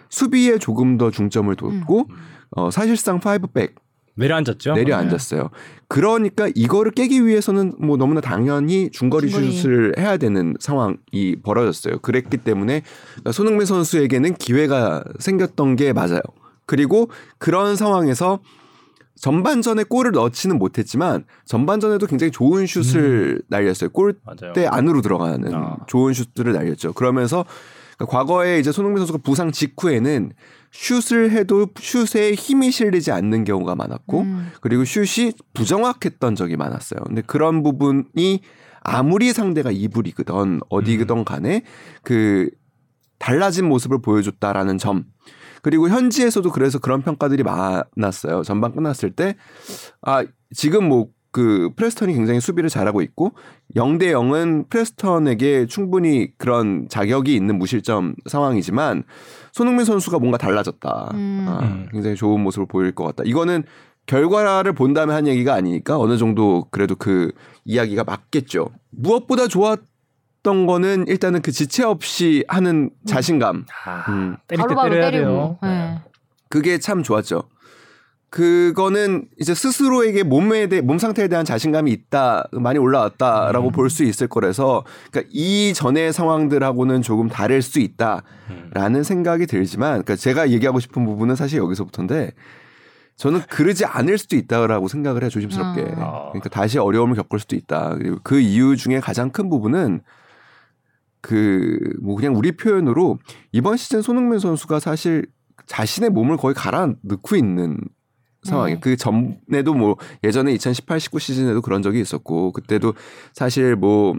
수비에 조금 더 중점을 뒀고 어, 사실상 파이브백 내려앉았죠. 내려앉았어요. 그러니까 이거를 깨기 위해서는 뭐 너무나 당연히 중거리 중거리. 슛을 해야 되는 상황이 벌어졌어요. 그랬기 때문에 손흥민 선수에게는 기회가 생겼던 게 맞아요. 그리고 그런 상황에서 전반전에 골을 넣지는 못했지만 전반전에도 굉장히 좋은 슛을 날렸어요. 골대. 안으로 들어가는 아. 좋은 슛들을 날렸죠. 그러면서 그러니까 과거에 이제 손흥민 선수가 부상 직후에는 슛을 해도 슛에 힘이 실리지 않는 경우가 많았고 음. 그리고 슛이 부정확했던 적이 많았어요. 근데 그런 부분이 아무리 상대가 이불이거든 어디거든 간에 그 달라진 모습을 보여줬다라는 점. 그리고 현지에서도 그래서 그런 평가들이 많았어요. 전반 끝났을 때, 아, 지금 뭐, 그, 프레스턴이 굉장히 수비를 잘하고 있고, 0대 0은 프레스턴에게 충분히 그런 자격이 있는 무실점 상황이지만, 손흥민 선수가 뭔가 달라졌다. 음. 아, 음. 굉장히 좋은 모습을 보일 것 같다. 이거는 결과를 본 다음에 한 얘기가 아니니까 어느 정도 그래도 그 이야기가 맞겠죠. 무엇보다 좋았던 거는 일단은 그 지체 없이 하는 자신감. 아, 음. 때릴 때 바로바로 때려야 때리고. 돼요. 네. 그게 참 좋았죠. 그거는 이제 스스로에게 몸에 대해 몸 상태에 대한 자신감이 있다 많이 올라왔다라고 음. 볼수 있을 거라서 그러니까 이 전의 상황들하고는 조금 다를 수 있다라는 음. 생각이 들지만 그러니까 제가 얘기하고 싶은 부분은 사실 여기서부터인데 저는 그러지 않을 수도 있다라고 생각을 해요 조심스럽게 아. 그러니까 다시 어려움을 겪을 수도 있다 그리고 그 이유 중에 가장 큰 부분은 그 뭐 그냥 우리 표현으로 이번 시즌 손흥민 선수가 사실 자신의 몸을 거의 갈아 넣고 있는 상황이에요. 네. 그 전에도 뭐 예전에 2018, 19 시즌에도 그런 적이 있었고 그때도 사실 뭐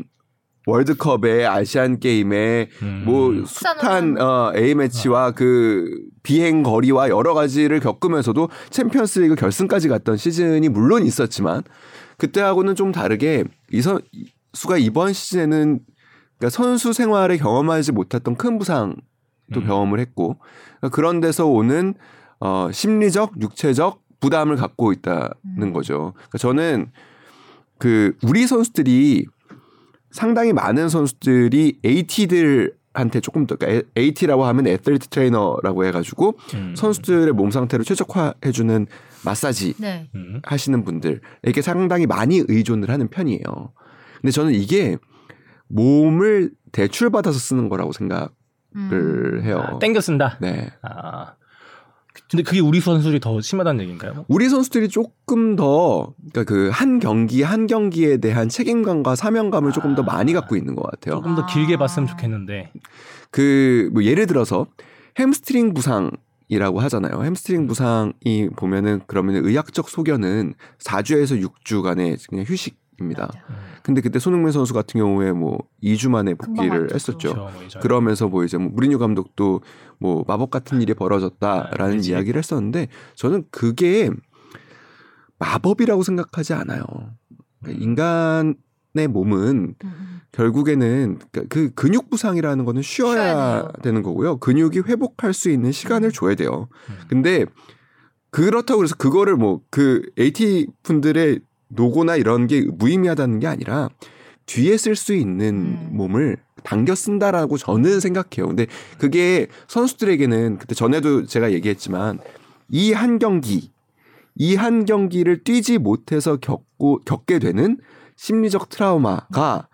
월드컵에 아시안 게임에 음. 뭐 숫자는 숱한 어, A 매치와 그 비행 거리와 여러 가지를 겪으면서도 챔피언스리그 결승까지 갔던 시즌이 물론 있었지만 그때하고는 좀 다르게 이 선 수가 이번 시즌에는 그러니까 선수 생활에 경험하지 못했던 큰 부상도 음. 경험을 했고 그러니까 그런 데서 오는 어 심리적, 육체적 부담을 갖고 있다는 음. 거죠. 그러니까 저는 그 우리 선수들이 상당히 많은 선수들이 AT들 한테 조금 더 그러니까 AT라고 하면 애틀리트 트레이너라고 해가지고 음. 선수들의 몸 상태를 최적화해주는 마사지 네. 음. 하시는 분들에게 상당히 많이 의존을 하는 편이에요. 근데 저는 이게 몸을 대출 받아서 쓰는 거라고 생각을 음. 해요. 아, 땡겨 쓴다. 네. 아. 근데 그게 우리 선수들이 더 심하다는 얘기인가요? 우리 선수들이 조금 더 그러니까 그 한 경기 한 경기에 대한 책임감과 사명감을 조금 더 아. 많이 갖고 있는 것 같아요. 조금 더 아. 길게 봤으면 좋겠는데. 그 뭐 예를 들어서 햄스트링 부상 이라고 하잖아요. 햄스트링 부상이 보면은 그러면 의학적 소견은 4주에서 6주간의 그냥 휴식 입니다. 음. 근데 그때 손흥민 선수 같은 경우에 뭐 2주 만에 복귀를. 했었죠. 그렇죠, 뭐. 그러면서 뭐 이제 뭐 무리뉴 감독도 뭐 마법 같은 일이 아, 벌어졌다라는 그렇지. 이야기를 했었는데 저는 그게 마법이라고 생각하지 않아요. 그러니까 음. 인간의 몸은 음. 결국에는 그러니까 그 근육 부상이라는 거는 쉬어야. 되는 거고요. 근육이 회복할 수 있는 시간을 줘야 돼요. 음. 근데 그렇다고 그래서 그거를 뭐 그 AT 분들의 노고나 이런 게 무의미하다는 게 아니라 뒤에 쓸 수 있는 음. 몸을 당겨 쓴다라고 저는 생각해요. 근데 그게 선수들에게는 그때 전에도 제가 얘기했지만 이 한 경기 이 한 경기를 뛰지 못해서 겪고 겪게 되는 심리적 트라우마가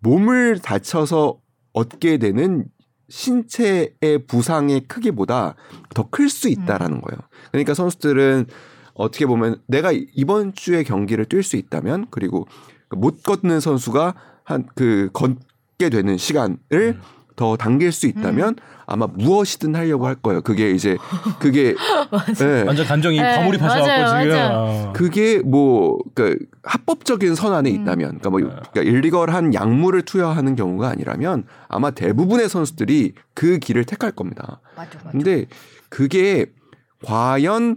몸을 다쳐서 얻게 되는 신체의 부상의 크기보다 더 클 수 있다라는 거예요. 그러니까 선수들은 어떻게 보면 내가 이번 주에 경기를 뛸 수 있다면 그리고 못 걷는 선수가 한 그 걷게 되는 시간을 음. 더 당길 수 있다면 아마 무엇이든 하려고 할 거예요. 그게 이제 그게 예. 완전 감정이 네, 과몰입하셔갖고 맞아요, 지금. 맞아요. 어. 그게 뭐 그러니까 합법적인 선안에 있다면 그러니까 뭐 그러니까 일리걸한 약물을 투여하는 경우가 아니라면 아마 대부분의 선수들이 그 길을 택할 겁니다. 맞아, 맞아. 근데 그게 과연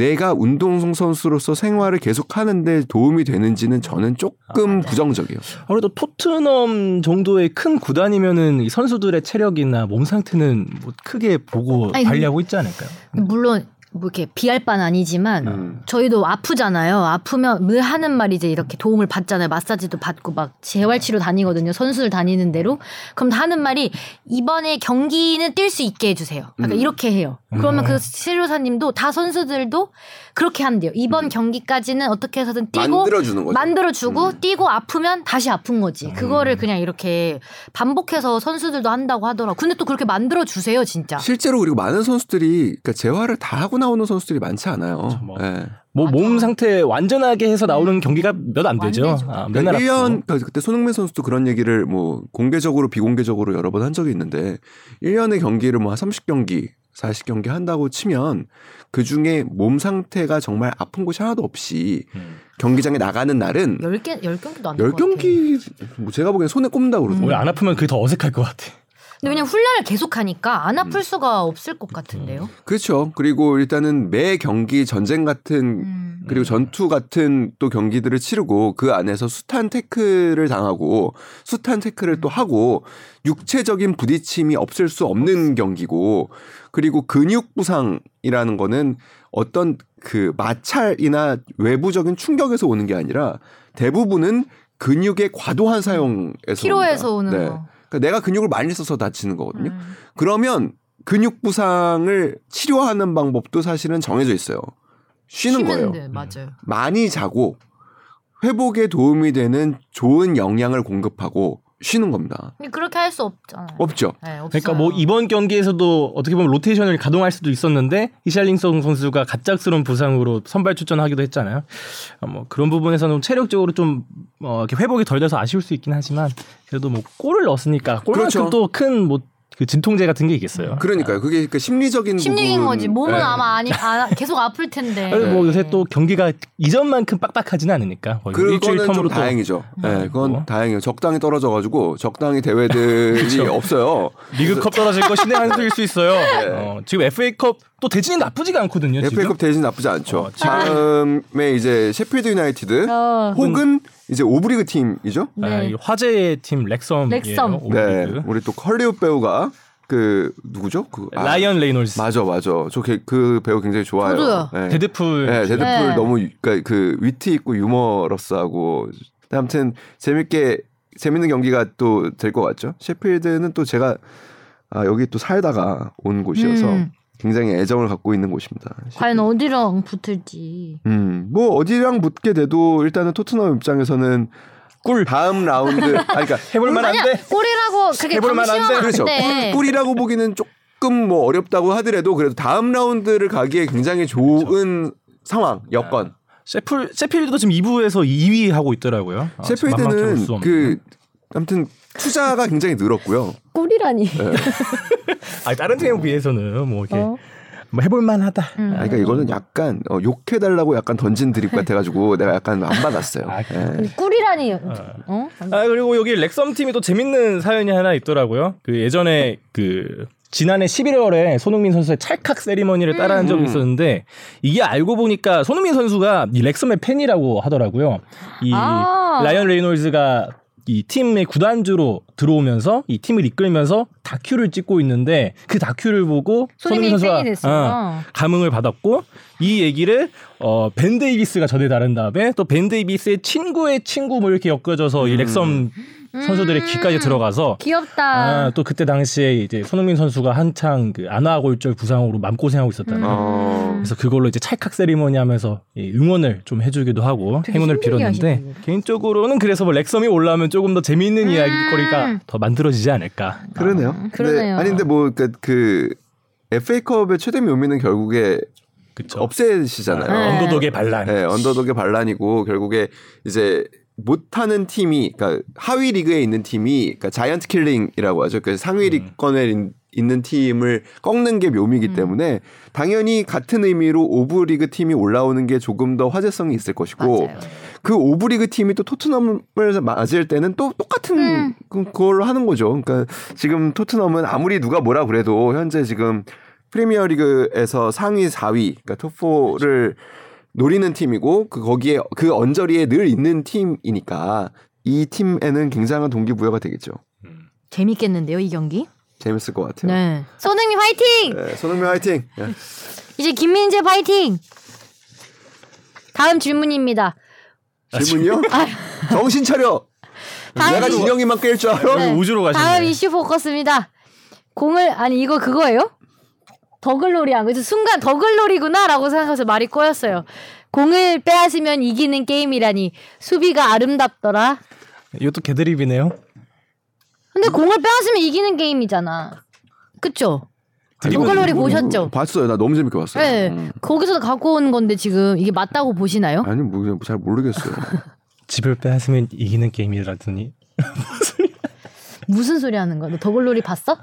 내가 운동 선수로서 생활을 계속 하는데 도움이 되는지는 저는 조금 부정적이에요. 아무래도 토트넘 정도의 큰 구단이면은 이 선수들의 체력이나 몸 상태는 뭐 크게 보고 아니, 관리하고 있지 않을까요? 물론 뭐 이렇게 비할 바는 아니지만 음. 저희도 아프잖아요. 아프면 늘 하는 말이 이제 이렇게 도움을 받잖아요. 마사지도 받고 막 재활치료 다니거든요. 선수들 다니는 대로. 그럼 하는 말이 이번에 경기는 뛸 수 있게 해주세요. 약간 음. 이렇게 해요. 그러면 음. 그 치료사님도 다 선수들도 그렇게 한대요. 이번 경기까지는 어떻게 해서든 뛰고 만들어주는 거죠. 만들어주고 음. 뛰고 아프면 다시 아픈 거지. 그거를 그냥 이렇게 반복해서 선수들도 한다고 하더라고. 근데 또 그렇게 만들어 주세요, 진짜. 실제로 그리고 많은 선수들이 그러니까 재활을 다 하고 나오는 선수들이 많지 않아요. 뭐. 예. 뭐몸 상태 완전하게 해서 나오는 경기가 몇 안 되죠. 안. 아, 그러니까 맨날 1년 그러니까 그때 손흥민 선수도 그런 얘기를 뭐 공개적으로 비공개적으로 여러 번 한 적이 있는데 1년의 경기를 뭐한 30경기, 40경기 한다고 치면 그 중에 몸 상태가 정말 아픈 곳이 하나도 없이 음. 경기장에 나가는 날은 10개 10경기도 안될것 같아. 10경기 뭐 제가 보기엔 손에 꼽는다고 그러더라고요. 왜안 아프면 그게 더 어색할 것 같아. 근데 그냥 훈련을 계속 하니까 안 아플 수가 없을 것 같은데요. 그렇죠. 그리고 일단은 매 경기 전쟁 같은 음. 그리고 전투 같은 또 경기들을 치르고 그 안에서 숱한 태클을 당하고 숱한 태클을 또 하고 육체적인 부딪힘이 없을 수 없는 경기고 그리고 근육 부상이라는 거는 어떤 그 마찰이나 외부적인 충격에서 오는 게 아니라 대부분은 근육의 과도한 사용에서 피로에서 옵니다. 오는 네. 거. 그러니까 내가 근육을 많이 써서 다치는 거거든요. 음. 그러면 근육 부상을 치료하는 방법도 사실은 정해져 있어요. 쉬는 거예요. 쉬는데, 맞아요. 많이 자고 회복에 도움이 되는 좋은 영양을 공급하고 쉬는 겁니다. 근데 그렇게 할 수 없잖아요. 없죠. 네, 없어요. 그러니까 뭐 이번 경기에서도 어떻게 보면 로테이션을 가동할 수도 있었는데 히샬링성 선수가 갑작스러운 부상으로 선발 출전하기도 했잖아요. 어, 뭐 그런 부분에서는 체력적으로 좀 어, 이렇게 회복이 덜 돼서 아쉬울 수 있긴 하지만 그래도 뭐 골을 넣었으니까 골만큼 그렇죠. 또큰 뭐 그 진통제 같은 게 있겠어요. 그러니까요. 그게 그 심리적인 심리인 부분. 거지. 몸은 네. 아마 아니 아, 계속 아플 텐데. 뭐 네. 요새 또 경기가 이전만큼 빡빡하지는 않으니까 그거는 좀또 다행이죠. 네, 그건 뭐. 다행이에요. 적당히 떨어져 가지고 적당히 대회들이 없어요. 리그컵 떨어질 거 신의 한 수일 수 있어요. 어, 지금 FA컵 또 대진이 나쁘지가 않거든요. 지금. FA컵 대진 나쁘지 않죠. 어, 다음에 이제 셰필드 유나이티드 어. 혹은 이제 오부 리그 팀이죠. 아, 네. 이 화제의 팀 렉섬이에요. 렉섬. 네, 오부 리그. 우리 또 헐리우드 배우가 그 누구죠? 그 아, 라이언 레이놀즈. 맞아, 맞아. 저 그 배우 굉장히 좋아요. 저도요. 네. 데드풀. 네, 데드풀 네. 너무 유- 그러니까 그 위트 있고 유머러스하고 아무튼 재밌게 재밌는 경기가 또 될 것 같죠. 셰필드는 또 제가 아, 여기 또 살다가 온 곳이어서 음. 굉장히 애정을 갖고 있는 곳입니다. 과연 어디랑 붙을지. 음, 뭐 어디랑 붙게 돼도 일단은 토트넘 입장에서는 꿀 다음 라운드 아니 그러니까 해볼만 아니야 한데. 골이라고 그게 해볼 만 한데? 방심하면 안 그렇죠. 돼. 꿀, 꿀이라고 보기는 조금 뭐 어렵다고 하더라도 그래도 다음 라운드를 가기에 굉장히 좋은 상황 여건. 셰필 셰필드도 지금 2부에서 2위 하고 있더라고요. 아, 없는. 그 아무튼 투자가 굉장히 늘었고요. 꿀이라니. 아니 다른 팀에 비해서는 뭐 이렇게 어. 뭐 해볼만하다. 음. 아, 그러니까 이거는 약간 어, 욕해달라고 약간 던진 드립 같아가지고 내가 약간 안 받았어요. 아, 예. 근데 꿀이라니. 어? 아 그리고 여기 렉섬 팀이 또 재밌는 사연이 하나 있더라고요. 그 예전에 그 지난해 11월에 손흥민 선수의 찰칵 세리머니를 따라한 적이 음. 있었는데 이게 알고 보니까 손흥민 선수가 이 렉섬의 팬이라고 하더라고요. 이 아. 라이언 레이놀즈가 이 팀의 구단주로 들어오면서 이 팀을 이끌면서 다큐를 찍고 있는데 그 다큐를 보고 손흥민 선수가. 어, 감흥을 받았고 이 얘기를 어, 벤 데이비스가 전해 다른 다음에 또 벤 데이비스의 친구의 친구 뭐 이렇게 엮어져서 이 렉섬 선수들의 음. 귀까지 들어가서 귀엽다. 아, 또 그때 당시에 이제 손흥민 선수가 한창 그 안와골절 부상으로 맘고생하고 있었다는. 음. 어, 그래서 그걸로 이제 찰칵 세리머니 하면서 이 응원을 좀 해주기도 하고 행운을 빌었는데 하시네요. 개인적으로는 그래서 뭐 렉섬이 올라오면 조금 더 재미있는 음. 이야기거리가 더 만들어지지 않을까. 그러네요. 아, 그러네요. 아니 근데 뭐그 그 FA컵의 최대 묘미는 결국에 그쵸. upset이잖아요. 네. underdog의 반란. 네, underdog의 반란이고 결국에 이제 못하는 팀이 그러니까 하위 리그에 있는 팀이 그러니까 giant killing이라고 하죠. 그 상위 음. 리권에 있- 있는 팀을 꺾는 게 묘미이기 음. 때문에 당연히 같은 의미로 오부 리그 팀이 올라오는 게 조금 더 화제성이 있을 것이고 맞아요. 그 오부 리그 팀이 또 토트넘을 맞을 때는 또 똑같은 음. 그- 그걸로 하는 거죠. 그러니까 지금 토트넘은 아무리 누가 뭐라 그래도 현재 지금 프리미어 리그에서 상위 4위, 그러니까 톱4를 노리는 팀이고 그 거기에 그 언저리에 늘 있는 팀이니까 이 팀에는 굉장한 동기부여가 되겠죠. 재밌겠는데요, 이 경기? 재밌을 것 같아요. 네. 손흥민 화이팅! 네, 손흥민 화이팅. 네. 이제 김민재 화이팅! 다음 질문입니다. 질문이요? 정신 차려. 다음 내가. 진영이만 깰줄 알아? 네. 우주로 가시네. 다음 이슈 포커스입니다. 공을 아니 이거 그거예요? 더글로리안 그래서 순간 더글로리구나라고 생각해서 말이 꼬였어요. 공을 빼앗으면 이기는 게임이라니 수비가 아름답더라. 이것도 개드립이네요. 근데 공을 빼앗으면 이기는 게임이잖아. 그쵸? 더글로리 보셨죠? 봤어요. 나 너무 재밌게 봤어요. 네. 음. 거기서 갖고 온 건데 지금 이게 맞다고 보시나요? 아니 뭐 그냥 잘 모르겠어요. 집을 빼앗으면 이기는 게임이라더니 무슨 소리 하는 거야? 너 더글로리 봤어?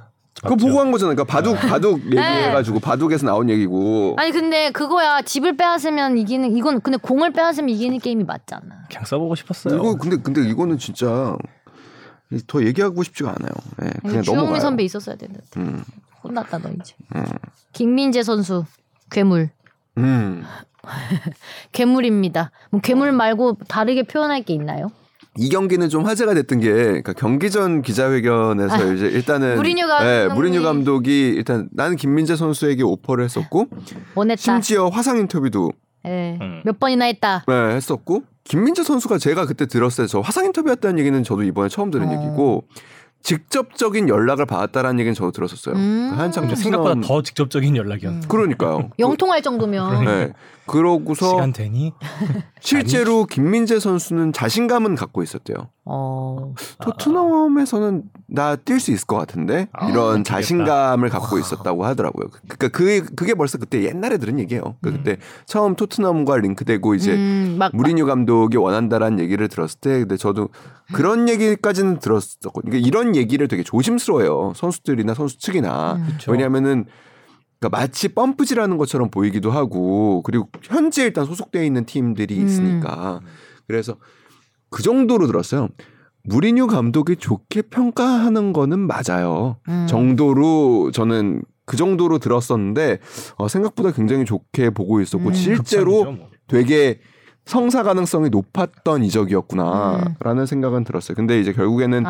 그거 맞죠? 보고 한 거잖아요. 그러니까 바둑 바둑 얘기해가지고 바둑에서 나온 얘기고. 아니 근데 그거야 집을 빼앗으면 이기는 이건 근데 공을 빼앗으면 이기는 게임이 맞잖아. 그냥 써보고 싶었어요. 이거 근데 근데 이거는 진짜 더 얘기하고 싶지가 않아요. 예, 그냥 넘어가요. 선배 있었어야 되는데 음, 혼났다 너 이제. 음, 김민재 선수 괴물 음. 괴물입니다. 뭐 괴물 말고 다르게 표현할 게 있나요? 이 경기는 좀 화제가 됐던 게 그러니까 경기 전 기자회견에서 이제 일단은 아, 무리뉴 예, 감독이- 무리뉴 감독이 일단 나는 김민재 선수에게 오퍼를 했었고 원했다. 심지어 화상 인터뷰도 예. 음. 몇 번이나 했다. 네, 했었고 김민재 선수가 제가 그때 들었을 때 저 화상 인터뷰였다는 얘기는 저도 이번에 처음 들은 어. 얘기고 직접적인 연락을 받았다는 얘기는 저도 들었었어요. 음. 한창 근데 생각보다 더 직접적인 연락이었어. 그러니까요. 영통할 정도면 네. 그러고서 시간 되니? 실제로 김민재 선수는 자신감은 갖고 있었대요. 어. 토트넘에서는 나 뛸 수 있을 것 같은데 아, 이런. 자신감을 갖고 있었다고 하더라고요. 그러니까 그 그게 벌써 그때 옛날에 들은 얘기예요. 그 그때 처음 토트넘과 링크되고 이제 음, 막 무리뉴 감독이 원한다라는 얘기를 들었을 때 근데 저도 그런 얘기까지는 들었었거든요. 그러니까 이런 얘기를 되게 조심스러워요. 선수들이나 선수 측이나 음. 왜냐하면은 그러니까 마치 펌프질하는 것처럼 보이기도 하고 그리고 현재 일단 소속되어 있는 팀들이 음. 있으니까 그래서 그 정도로 들었어요. 무리뉴 감독이 좋게 평가하는 거는 맞아요. 음. 정도로 저는 그 정도로 들었었는데 어, 생각보다 굉장히 좋게 보고 있었고 음. 실제로 뭐. 되게 성사 가능성이 높았던 이적이었구나라는 생각은 들었어요. 근데 이제 결국에는.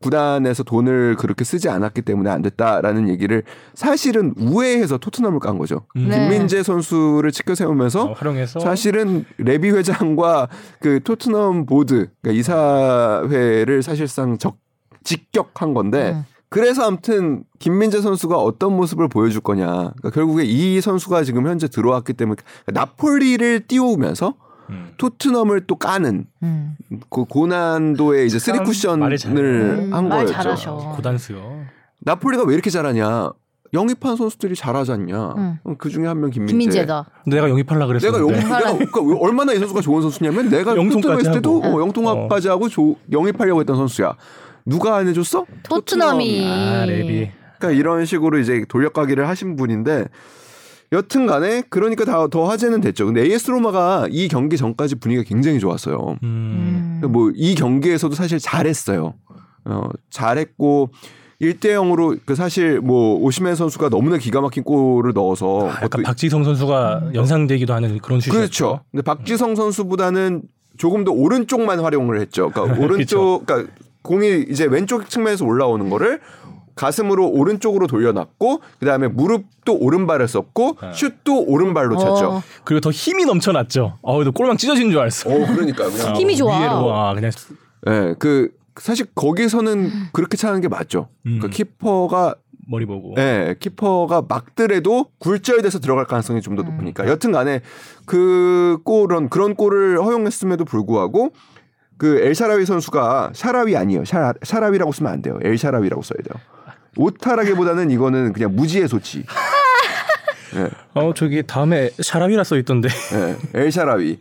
구단에서 돈을 그렇게 쓰지 않았기 때문에 안 됐다라는 얘기를 사실은 우회해서 토트넘을 깐 거죠. 음. 네. 김민재 선수를 치켜 세우면서 어, 활용해서 사실은 레비 회장과 그 토트넘 보드 그러니까 이사회를 사실상 적 직격한 건데 음. 그래서 아무튼 김민재 선수가 어떤 모습을 보여줄 거냐. 그러니까 결국에 이 선수가 지금 현재 들어왔기 때문에 나폴리를 띄우면서 음. 토트넘을 또 까는 음. 그 고난도의 이제 쓰리쿠션을 음, 한말 거였죠. 고단수요. 나폴리가 왜 이렇게 잘하냐? 영입한 선수들이 잘하지 않냐? 음. 그 중에 한 명 김민재. 김민재다. 내가 영입하려 그랬어. 내가 영, 내가 그러니까 왜 얼마나 이 선수가 좋은 선수냐면 내가 토트넘에 있을 때도. 어, 영통까지 하고 조, 영입하려고 했던 선수야. 누가 안 해줬어? 토트넘이. 아 레비. 그러니까 이런 식으로 이제 돌려가기를 하신 분인데 여튼 간에 그러니까 다 더 화제는 됐죠. 근데 AS 로마가 이 경기 전까지 분위기가 굉장히 좋았어요. 음. 음. 뭐이 경기에서도 사실 잘했어요. 어, 잘했고 1대 0으로 그 사실 뭐 오시멘 선수가 너무나 기가 막힌 골을 넣어서 약간 그것도 박지성 선수가 연상되기도 하는 그런 슛이었죠. 그렇죠. 근데 박지성 선수보다는 조금 더 오른쪽만 활용을 했죠. 그러니까 오른쪽 그러니까 공이 이제 왼쪽 측면에서 올라오는 거를 가슴으로 오른쪽으로 돌려놨고 그다음에 무릎도 오른발을 썼고 네. 슛도 오른발로 찼죠. 어. 그리고 더 힘이 넘쳐났죠. 어우, 너 골망 찢어진 줄 알았어. 어, 그러니까요. 그냥 힘이 좋아. 위로 아, 그냥 예, 그 사실 거기서는 그렇게 차는 게 맞죠. 음. 그 키퍼가 머리 보고. 예, 키퍼가 막더라도 굴절돼서 들어갈 가능성이 좀 더 높으니까. 여튼간에 그 골은 그런 골을 허용했음에도 불구하고 그 엘샤라위 선수가 샤라위 아니에요. 샤라, 샤라위라고 쓰면 안 돼요. 엘샤라위라고 써야 돼요. 오타라기보다는 이거는 그냥 무지의 소치. 어 저기 다음에 샤라비라 써 있던데. 예, 엘샤라위.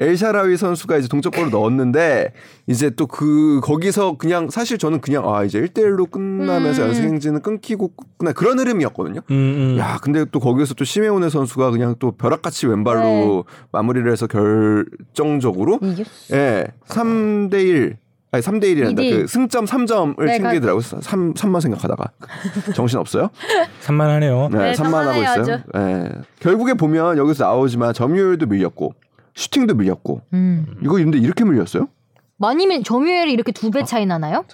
엘샤라위 선수가 이제 동점골을 넣었는데 이제 또 그 거기서 그냥 사실 저는 그냥 아 이제 1대1로 끝나면서 음. 연승 행진은 끊기고 끝나 그런 흐름이었거든요. 음, 음. 야, 근데 또 거기서 또 시메오네 선수가 그냥 또 벼락같이 왼발로 네. 마무리를 해서 결정적으로 이겼어. 예, 3대 1. 아니 3대 1이란다. 이대 일. 그 승점 3점을 네, 챙기더라고요. 3 3만 생각하다가 정신 없어요? 산만하네요. 네, 네, 3만 하고 산만해요, 있어요. 예. 결국에 보면 여기서 나오지만 점유율도 밀렸고 슈팅도 밀렸고 음. 이거 근데 이렇게 밀렸어요? 많이면 점유율이 이렇게 두 배 차이 나나요?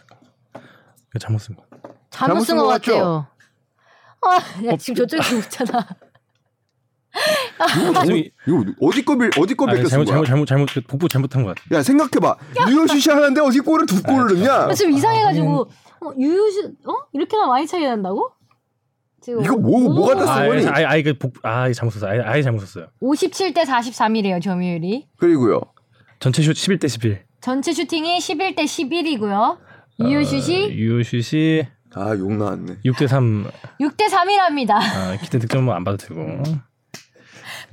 잘못 쓴 거. 잘못 잘못 쓴 같죠? 같아요. 아, 야, 지금 저쪽에 웃잖아. 이거, 잘못, 이거 어디 거 밀, 어디 거 아니, 뺏겼어? 잘못 잘못 잘못 잘못 복부 잘못한 것 같아. 야 생각해봐. 유효슛이 하는데 어디 골을 두 골을 넣냐? 나 지금 이상해가지고 어, 유유시 어 이렇게나 많이 차이 난다고? 지금 이거 뭐- 뭐가 다 아, 쓰고니? 아예 아예 복 아예 잘못 썼어. 아예, 아예 잘못 썼어요. 57대 43이래요 점유율이. 그리고요. 전체 슛 11대 11. 전체 슈팅이 11대 11이고요. 유효슛이 어, 유효슛이 아 욕 나왔네. 6대 3 6대 3이랍니다. 아, 기대 득점은 안 봐도 되고.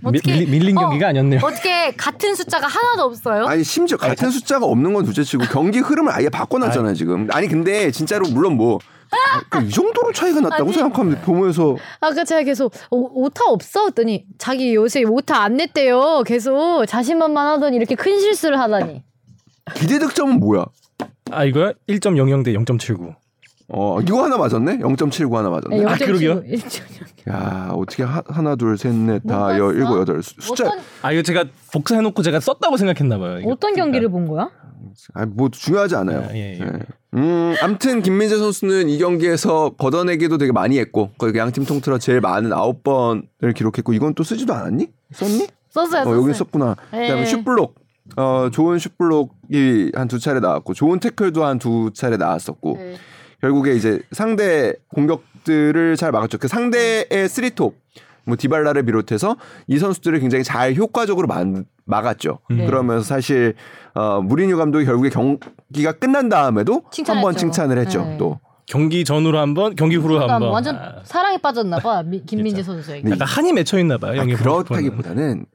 뭐 밀, 어떻게- 밀, 밀린 어, 경기가 아니었네요. 어떻게 같은 숫자가 하나도 없어요? 아니 심지어 같은 숫자가 없는 건 둘째치고 경기 흐름을 아예 바꿔놨잖아요 지금. 아니 근데 진짜로 물론 뭐. 아, 이 정도로 차이가 났다고 아니. 생각하면 보면서 아까 제가 계속 오, 오타 없어? 했더니 자기 요새 오타 안 냈대요. 계속 자신만만 하더니 이렇게 큰 실수를 하다니. 기대 득점은 뭐야? 아 이거요? 1.00 대 0.79. 어 이거 하나 맞았네? 0.79 하나 맞았네. 아, 그러게요? 야 어떻게 하, 하나 둘 셋넷못 다? 여 일곱 여덟 수- 숫자 어떤, 아 이거 제가 복사해놓고 제가 썼다고 생각했나 봐요. 이거. 어떤 경기를 본 거야? 아 뭐 중요하지 않아요. 아, 예, 예. 예. 음 암튼 김민재 선수는 이 경기에서 걷어내기도 되게 많이 했고 거기 양팀 통틀어 제일 많은 아홉 번을 기록했고 이건 또 쓰지도 않았니? 썼니? 썼어요. 어. 여기 썼구나. 그다음에 예. 슛블록 어 좋은 슛블록이 한 두 차례 나왔고 좋은 태클도 한 두 차례 나왔었고 네. 결국에 이제 상대 공격들을 잘 막았죠. 그 상대의 쓰리톱 뭐 디발라를 비롯해서 이 선수들을 굉장히 잘 효과적으로 막, 막았죠. 네. 그러면서 사실 어, 무리뉴 감독이 결국에 경기가 끝난 다음에도 한번 칭찬했죠. 칭찬을 했죠. 네. 또 경기 전으로 한 번, 경기 후로 한 그러니까 번. 완전 아, 사랑에 빠졌나 봐. 미- 김민재 선수에게. 네. 약간 한이 맺혀 있나 봐요. 아, 그렇다기보다는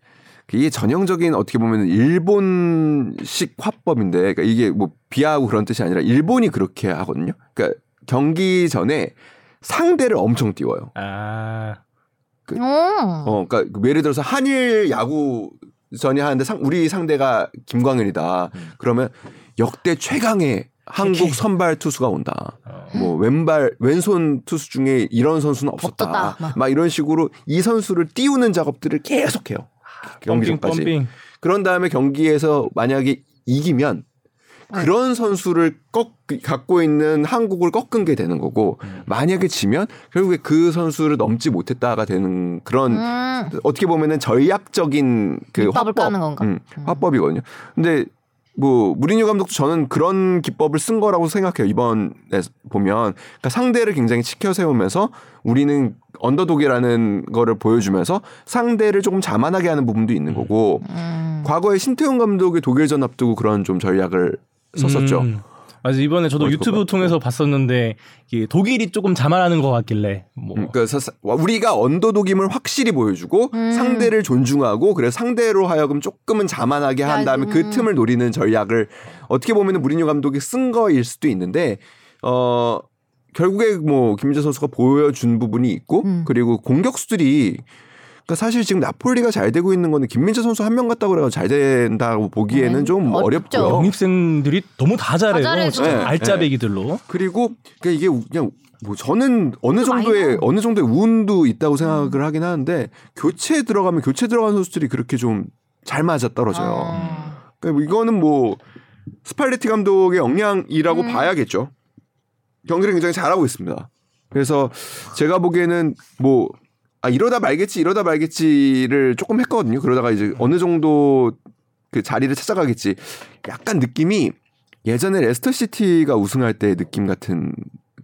이게 전형적인 어떻게 보면 일본식 화법인데 그러니까 이게 뭐 비하하고 그런 뜻이 아니라 일본이 그렇게 하거든요. 그러니까 경기 전에 상대를 엄청 띄워요. 아, 어. 어, 그러니까 예를 들어서 한일 야구 전이 하는데 상, 우리 상대가 김광현이다. 음. 그러면 역대 최강의 한국 선발 투수가 온다. 어. 뭐 왼발 왼손 투수 중에 이런 선수는 없었다. 없었다. 막. 막 이런 식으로 이 선수를 띄우는 작업들을 계속해요. 경기 전까지. 펌핑. 그런 다음에 경기에서 만약에 이기면 네. 그런 선수를 꺾 갖고 있는 한국을 꺾은 게 되는 거고 음. 만약에 지면 결국에 그 선수를 넘지 못했다가 되는 그런 음. 어떻게 보면은 전략적인 그 화법, 까는 건가? 음, 화법이거든요. 근데 뭐 무리뉴 감독도 저는 그런 기법을 쓴 거라고 생각해요. 이번에 보면 그러니까 상대를 굉장히 치켜 세우면서 우리는 언더독이라는 거를 보여주면서 상대를 조금 자만하게 하는 부분도 있는 거고 음. 과거에 신태용 감독의 독일전 앞두고 그런 좀 전략을 썼었죠. 음. 맞아 이번에 저도 유튜브 같고. 통해서 봤었는데 이게 독일이 조금 자만하는 것 같길래 뭐 음, 그러니까 사- 우리가 언더독임을 확실히 보여주고 음. 상대를 존중하고 그래서 상대로 하여금 조금은 자만하게 한 야, 다음에 음. 그 틈을 노리는 전략을 어떻게 보면 무리뉴 감독이 쓴 거일 수도 있는데 어 결국에 뭐 김민재 선수가 보여준 부분이 있고 음. 그리고 공격수들이 그러니까 사실 지금 나폴리가 잘 되고 있는 거는 김민재 선수 한 명 같다고 그래서 잘 된다고 보기에는 네, 좀 어렵죠. 어렵고요. 영입생들이 너무 다 잘해요. 다 네, 알짜배기들로. 그리고 그러니까 이게 그냥 뭐 저는 어느 정도의. 어느 정도의 운도 있다고 생각을 하긴 하는데 교체 들어가면 교체 들어간 선수들이 그렇게 좀 잘 맞아 떨어져요. 아. 그러니까 뭐 이거는 뭐 스팔레티 감독의 역량이라고 음. 봐야겠죠. 경기를 굉장히 잘하고 있습니다. 그래서 제가 보기에는 뭐 아, 이러다 말겠지, 이러다 말겠지를 조금 했거든요. 그러다가 이제 어느 정도 그 자리를 찾아가겠지. 약간 느낌이 예전에 레스터 시티가 우승할 때의 느낌 같은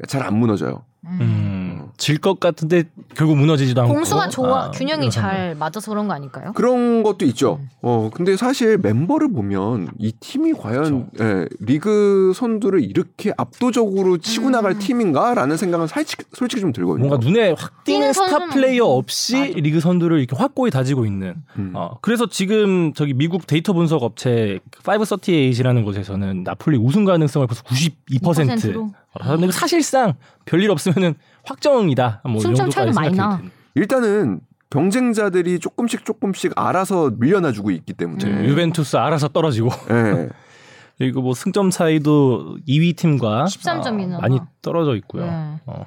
잘 안 무너져요. 음, 질것 같은데 결국 무너지지도 않고. 공수가 좋아 아, 균형이 이런 잘 맞아서 그런 거 아닐까요? 그런 것도 있죠. 어, 근데 사실 멤버를 보면 이 팀이 과연 예, 리그 선두를 이렇게 압도적으로 치고 나갈 음. 팀인가라는 생각은 살짝, 솔직히 좀 들거든요. 뭔가 눈에 확 띄는 뛰는 스타 선수는- 플레이어 없이 맞아. 리그 선두를 이렇게 확고히 다지고 있는. 음. 어, 그래서 지금 저기 미국 데이터 분석 업체 538이라는 곳에서는 나폴리 우승 가능성을 벌써 92%. 2%로. 아, 근데 사실상 별일 없으면은 확정이다. 뭐이 승점 차이도 많이 나. 일단은 경쟁자들이 조금씩 조금씩 알아서 밀려나 주고 있기 때문에. 음. 유벤투스 알아서 떨어지고 예. 그리고 뭐 승점 차이도 2위 팀과 13점 이나 어, 많이 봐. 떨어져 있고요. 네. 어.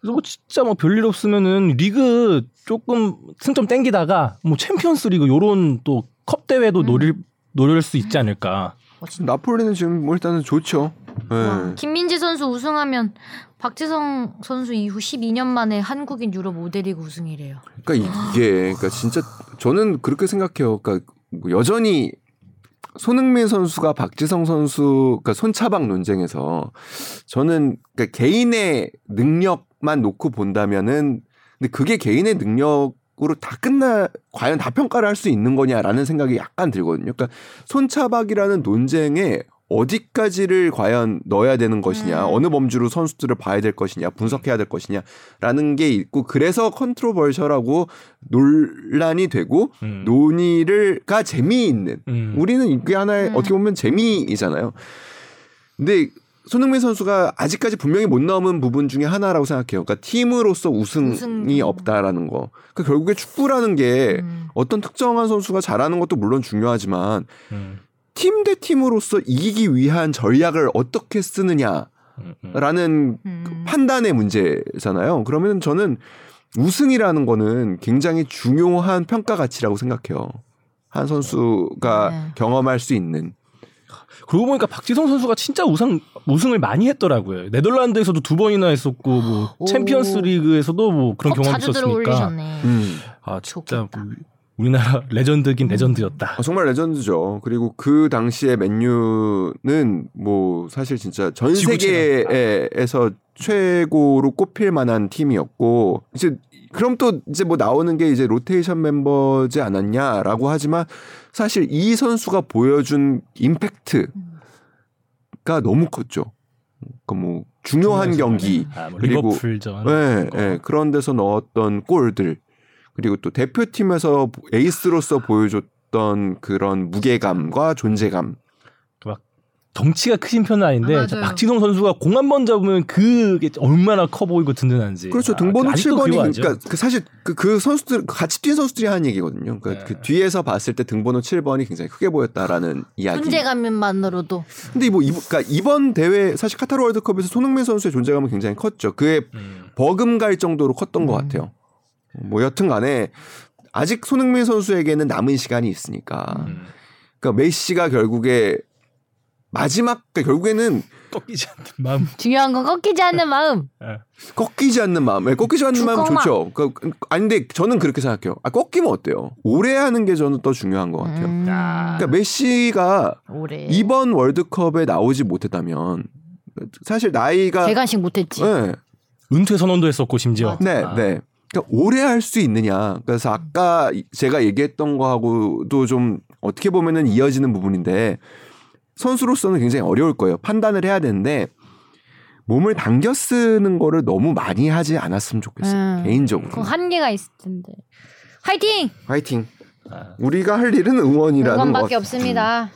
그래서 뭐 진짜 뭐 별일 없으면은 리그 조금 승점 땡기다가 뭐 챔피언스 리그 요런 또 컵 대회도 음. 노릴 노릴 수 있지 않을까. 나폴리는 지금 뭐 일단은 좋죠. 예. 와, 김민재 선수 우승하면 박지성 선수 이후 12년 만에 한국인 유럽 5대 리그 우승이래요. 그러니까 이게 그러니까 진짜 저는 그렇게 생각해요. 그러니까 뭐 여전히 손흥민 선수가 박지성 선수 그러니까 손차박 논쟁에서 저는 그러니까 개인의 능력만 놓고 본다면은 근데 그게 개인의 능력으로 다 끝나 과연 다 평가를 할 수 있는 거냐라는 생각이 약간 들거든요. 그러니까 손차박이라는 논쟁에 어디까지를 과연 넣어야 되는 것이냐, 음. 어느 범주로 선수들을 봐야 될 것이냐, 분석해야 될 것이냐라는 게 있고 그래서 컨트로버셜하고 논란이 되고 음. 논의를가 재미있는 음. 우리는 이게 하나의 음. 어떻게 보면 재미이잖아요. 근데 손흥민 선수가 아직까지 분명히 못 넘은 부분 중에 하나라고 생각해요. 그러니까 팀으로서 우승이 우승. 없다라는 거. 그러니까 결국에 축구라는 게 음. 어떤 특정한 선수가 잘하는 것도 물론 중요하지만 음. 팀 대 팀으로서 이기기 위한 전략을 어떻게 쓰느냐라는 음. 음. 음. 판단의 문제잖아요. 그러면 저는 우승이라는 거는 굉장히 중요한 평가 가치라고 생각해요. 한 선수가 네. 경험할 수 있는. 그러고 보니까 박지성 선수가 진짜 우승 우승을 많이 했더라고요. 네덜란드에서도 두 번이나 했었고 뭐 오. 챔피언스 리그에서도 뭐 그런 컵 경험이 있었으니까. 음. 아 진짜 좋겠다. 뭐 우리나라 레전드긴 레전드였다. 아, 정말 레전드죠. 그리고 그 당시에 맨유는 뭐 사실 진짜 전 세계에서 최고로 꼽힐 만한 팀이었고 이제 그럼 또 이제 뭐 나오는 게 이제 로테이션 멤버지 않았냐라고 하지만 사실 이 선수가 보여준 임팩트가 너무 컸죠. 그러니까 뭐 중요한 경기 아, 뭐 그리고. 네, 그거. 네, 그런 데서 넣었던 골들 그리고 또 대표팀에서 에이스로서 보여줬던 그런 무게감과 존재감. 덩치가 크신 편은 아닌데 아, 박지성 선수가 공 한 번 잡으면 그게 얼마나 커 보이고 든든한지. 그렇죠. 아, 등번호 아직도 7번이 그리워하죠. 그러니까 그 사실 그, 그 선수들 같이 뛴 선수들이 하는 얘기거든요. 그러니까 네. 그 뒤에서 봤을 때 등번호 7번이 굉장히 크게 보였다라는 이야기. 존재감만으로도. 근데 뭐 이번, 그러니까 이번 대회 사실 카타르 월드컵에서 손흥민 선수의 존재감은 굉장히 컸죠. 그의 음. 버금갈 정도로 컸던 것 같아요 뭐 여튼 간에 아직 손흥민 선수에게는 남은 시간이 있으니까 음. 그러니까 메시가 결국에 마지막 그러니까 결국에는 꺾이지 않는 마음. 중요한 건 꺾이지 않는 마음. 꺾이지 않는 마음, 네, 꺾이지 않는 마음. 좋죠. 그, 아니 근데 저는 그렇게 생각해요. 아 꺾이면 어때요? 오래 하는 게 저는 더 중요한 것 같아요. 음, 그러니까 메시가 올해 이번 월드컵에 나오지 못했다면 사실 나이가 대관식 못했지. 네, 은퇴 선언도 했었고 심지어. 네, 아. 네. 그러니까 오래 할 수 있느냐. 그래서 아까 제가 얘기했던 거하고도 좀 어떻게 보면은 이어지는 부분인데 선수로서는 굉장히 어려울 거예요. 판단을 해야 되는데 몸을 당겨 쓰는 거를 너무 많이 하지 않았으면 좋겠어요. 음. 개인적으로. 그 한계가 있을 텐데. 화이팅! 화이팅. 아. 우리가 할 일은 응원이라는 응원밖에 것. 없습니다.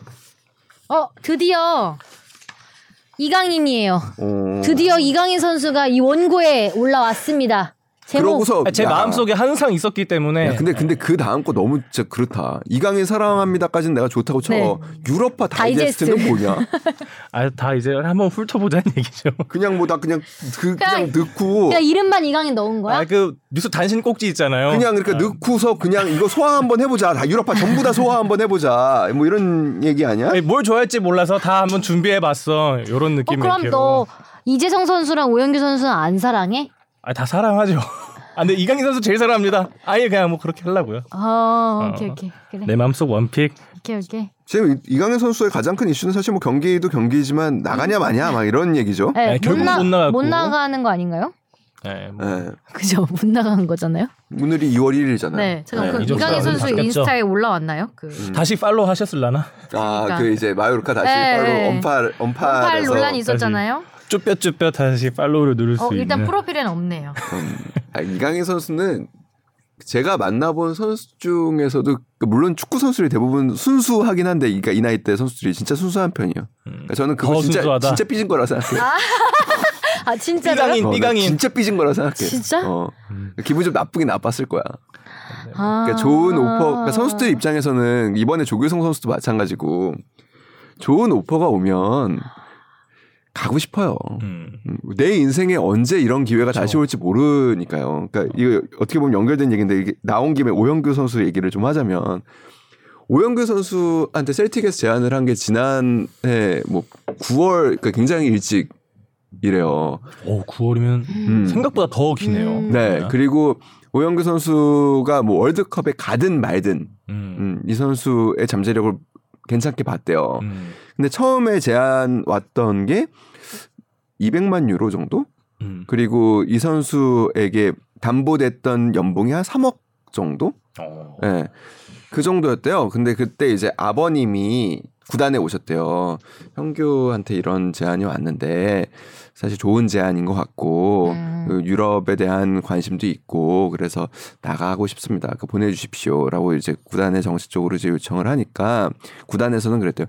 어 드디어 이강인이에요. 어. 드디어 이강인 선수가 이 원고에 올라왔습니다. 그러고서 아, 제 야, 마음속에 항상 있었기 때문에. 야, 근데 근데 그 다음 거 너무 진짜 그렇다. 이강인 사랑합니다까지는 내가 좋다고 쳐. 네. 유럽파 다이제스트는 다이제스트. 뭐냐? 아, 다 이제 한번 훑어보자는 얘기죠. 그냥 뭐나 그냥 그 그냥 그냥- 넣고 그냥 이름만 이강인 넣은 거야? 아, 그 뉴스 단신 꼭지 있잖아요. 그냥 그러니까 아, 넣고서 그냥 이거 소화 한번 해보자. 다 유럽파 전부 다 소화 한번 해보자. 뭐 이런 얘기 아니야? 아니, 뭘 좋아할지 몰라서 다 한번 준비해봤어. 이런 어, 느낌의 그럼 기로. 너 이재성 선수랑 오영규 선수는 안 사랑해? 아, 다 사랑하죠. 아, 근데 이강인 선수 제일 사랑합니다. 아예 그냥 뭐 그렇게 하려고요. 어, 오케이 오케이 그래. 내 마음속 원픽. 오케이 오케이. 지금 이- 이강인 선수의 가장 큰 이슈는 사실 뭐 경기도 경기지만 나가냐 마냐 막 이런 얘기죠. 네, 아니, 결국 못 나갔고. 못 나가는 거 아닌가요? 네, 뭐. 네. 그죠 못 나가는 거잖아요. 오늘이 2월 1일이잖아요. 네, 제가 네, 그 이강인 선수. 인스타에 올라왔나요? 그 다시 팔로우 하셨을라나? 아, 그러니까. 그 이제 마요르카 다시 네, 네. 언팔 언팔에서 팔 논란이 있었잖아요. 쭈뼛쭈뼛 다시 팔로우를 누를 수 어, 일단 있는. 프로필에는 없네요. 음, 아, 이강인 선수는 제가 만나본 선수 중에서도 그 물론 축구 선수들이 대부분 순수하긴 한데 그러니까 이 나이 때 선수들이 진짜 순수한 편이에요. 그러니까 저는 그거 더 진짜 순수하다. 진짜 삐진 거라 생각해요. 아 진짜로요? 삐강인. 어, 나 삐강인. 진짜 삐진 거라 생각해. 진짜? 어. 기분 좀 나쁘긴 나빴을 거야. 아. 그러니까 좋은 오퍼. 그러니까 선수들 입장에서는 이번에 조규성 선수도 마찬가지고 좋은 오퍼가 오면 가고 싶어요. 음. 음, 내 인생에 언제 이런 기회가 다시 올지 모르니까요. 그러니까 이거 어떻게 보면 연결된 얘기인데 이게 나온 김에 오영규 선수 얘기를 좀 하자면 오영규 선수한테 셀틱에서 제안을 한 게 지난해 뭐 9월 그러니까 굉장히 일찍 이래요. 오, 9월이면 음. 생각보다 더 기네요. 음. 네. 그리고 오영규 선수가 뭐 월드컵에 가든 말든 음. 음, 이 선수의 잠재력을 괜찮게 봤대요. 음. 근데 처음에 제안 왔던 게 200만 유로 정도? 음. 그리고 이 선수에게 담보됐던 연봉이 한 3억 정도? 어. 예. 그 정도였대요. 근데 그때 이제 아버님이 구단에 오셨대요. 형규한테 이런 제안이 왔는데 사실 좋은 제안인 것 같고 음. 그 유럽에 대한 관심도 있고 그래서 나가고 싶습니다. 그 보내주십시오라고 이제 구단에 정식적으로 이제 요청을 하니까 구단에서는 그랬대요.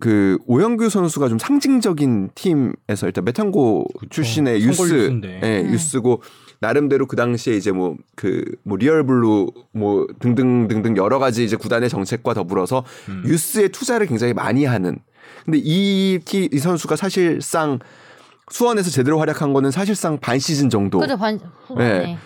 그 오현규 선수가 좀 상징적인 팀에서 일단 매탄고 출신의 유스. 예, 음. 유스고 나름대로 그 당시에 이제 뭐 그뭐 리얼블루 뭐 등등 등등 여러 가지 이제 구단의 정책과 더불어서 음. 유스에 투자를 굉장히 많이 하는. 근데 이, 티- 이 선수가 사실상 수원에서 제대로 활약한 거는 사실상 반 시즌 정도. 그죠 반 후반에. 네.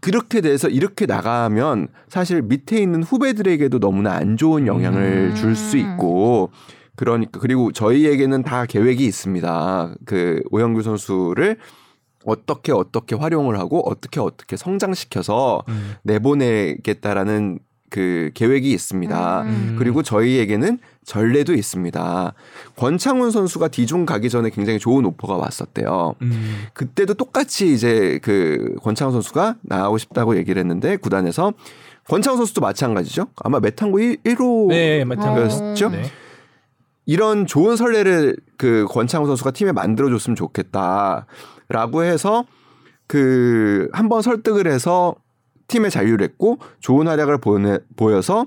그렇게 돼서 이렇게 나가면 사실 밑에 있는 후배들에게도 너무나 안 좋은 영향을 음. 줄수 있고 그러니까 그리고 저희에게는 다 계획이 있습니다. 그 오영규 선수를 어떻게 어떻게 활용을 하고 어떻게 어떻게 성장시켜서 음. 내보내겠다라는 그 계획이 있습니다. 음. 그리고 저희에게는 전례도 있습니다. 권창훈 선수가 디중 가기 전에 굉장히 좋은 오퍼가 왔었대요. 음. 그때도 똑같이 이제 그 권창훈 선수가 나가고 싶다고 얘기를 했는데 구단에서 권창훈 선수도 마찬가지죠. 아마 메탄고 1, 1호 네. 그랬죠? 네. 이런 좋은 선례를 그 권창훈 선수가 팀에 만들어줬으면 좋겠다 라고 해서 그 한 번 설득을 해서 팀에 잔류를 했고 좋은 활약을 보내, 보여서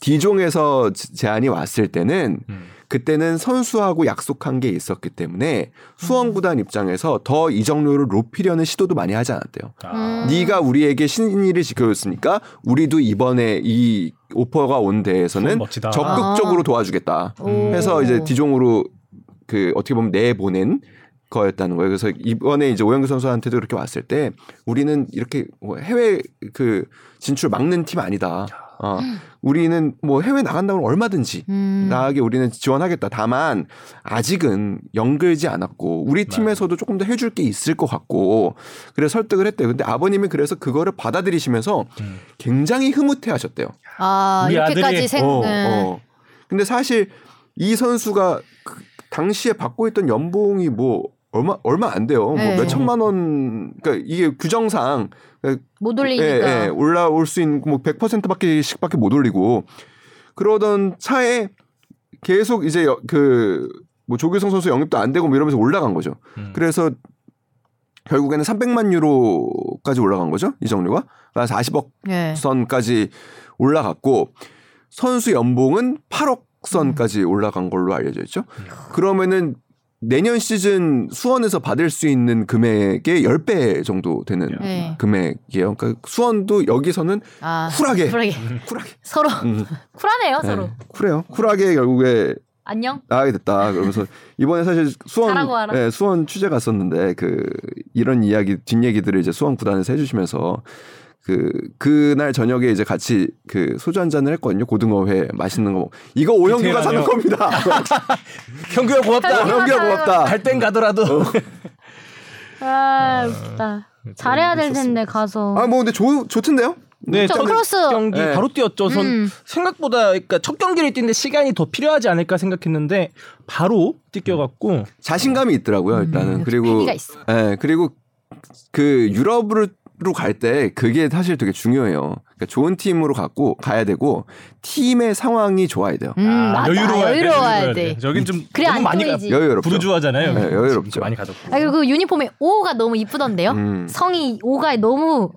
D종에서 제- 제안이 왔을 때는 음. 그때는 선수하고 약속한 게 있었기 때문에 수원 구단 입장에서 더 이적료를 높이려는 시도도 많이 하지 않았대요. 아. 음. 네가 우리에게 신의를 지켜줬으니까 우리도 이번에 이 오퍼가 온 데에서는. 적극적으로 아. 도와주겠다. 오. 해서 이제 디종으로 그 어떻게 보면 내보낸 거였다는 거예요. 그래서 이번에 이제 오영규 선수한테도 그렇게 왔을 때 우리는 이렇게 뭐 해외 그 진출 막는 팀 아니다. 어, 우리는 뭐 해외 나간다면 얼마든지 음. 나에게 우리는 지원하겠다. 다만 아직은 연결지 않았고 우리 팀에서도 조금 더 해줄 게 있을 것 같고 그래서 설득을 했대요. 근데 아버님이 그래서 그거를 받아들이시면서 음. 굉장히 흐뭇해하셨대요. 아 우리 이렇게까지 아들이- 생. 어, 네. 어. 근데 사실 이 선수가 그 당시에 받고 있던 연봉이 뭐 얼마 얼마 안 돼요. 네. 뭐몇 천만 원. 그러니까 이게 규정상 못 예, 올리니까. 예, 올라올 수 있는 뭐 100%밖에씩밖에 못 올리고 그러던 차에 계속 이제 그 뭐 조규성 선수 영입도 안 되고 뭐 이러면서 올라간 거죠. 음. 그래서 결국에는 300만 유로까지 올라간 거죠. 이적료가. 그래서 40억 네. 선까지 올라갔고 선수 연봉은 8억 선까지 올라간 걸로 알려져 있죠. 그러면은 내년 시즌 수원에서 받을 수 있는 금액의 10배 정도 되는 네. 금액이에요. 그러니까 수원도 여기서는 아 쿨하게 쿨하게 쿨하게 서로 음, 쿨하네요 네, 서로. 쿨해요. 쿨하게 결국에 안녕. 나가게 됐다. 그러면서 이번에 사실 수원. 예, 수원 취재 갔었는데 그 이런 이야기 뒷 얘기들을 이제 수원 구단에서 해 주시면서 그 그날 저녁에 이제 같이 그 소주 한 잔을 했거든요. 고등어회 맛있는 거. 먹- 이거 오형규가 사는. 겁니다. 형규야 고맙다. 오형규가 고맙다. 갈 땐 가더라도. 아 웃다. 잘해야 될 텐데 가서. 아 뭐 근데 좋 좋던데요? 네, 저첫 크로스. 경기 네. 바로 뛰었죠. 전 음. 생각보다 그러니까 첫 경기를 뛰는데 시간이 더 필요하지 않을까 생각했는데 바로 뛰겨갖고 자신감이 있더라고요. 일단은 그리고 패기가 있어. 예 그리고 그 유럽으로 갈 때 그게 사실 되게 중요해요. 그러니까 좋은 팀으로 갖고 가야 되고 팀의 상황이 좋아야 돼요. 음 맞아. 여유로워야, 돼, 여유로워야 돼. 여긴 좀 그래, 너무 안 많이. 여유롭죠. 부르주아잖아요. 네, 여유롭죠. 많이 가졌고. 아 그리고 그 유니폼에 오가 너무 이쁘던데요. 음. 성이 오가 너무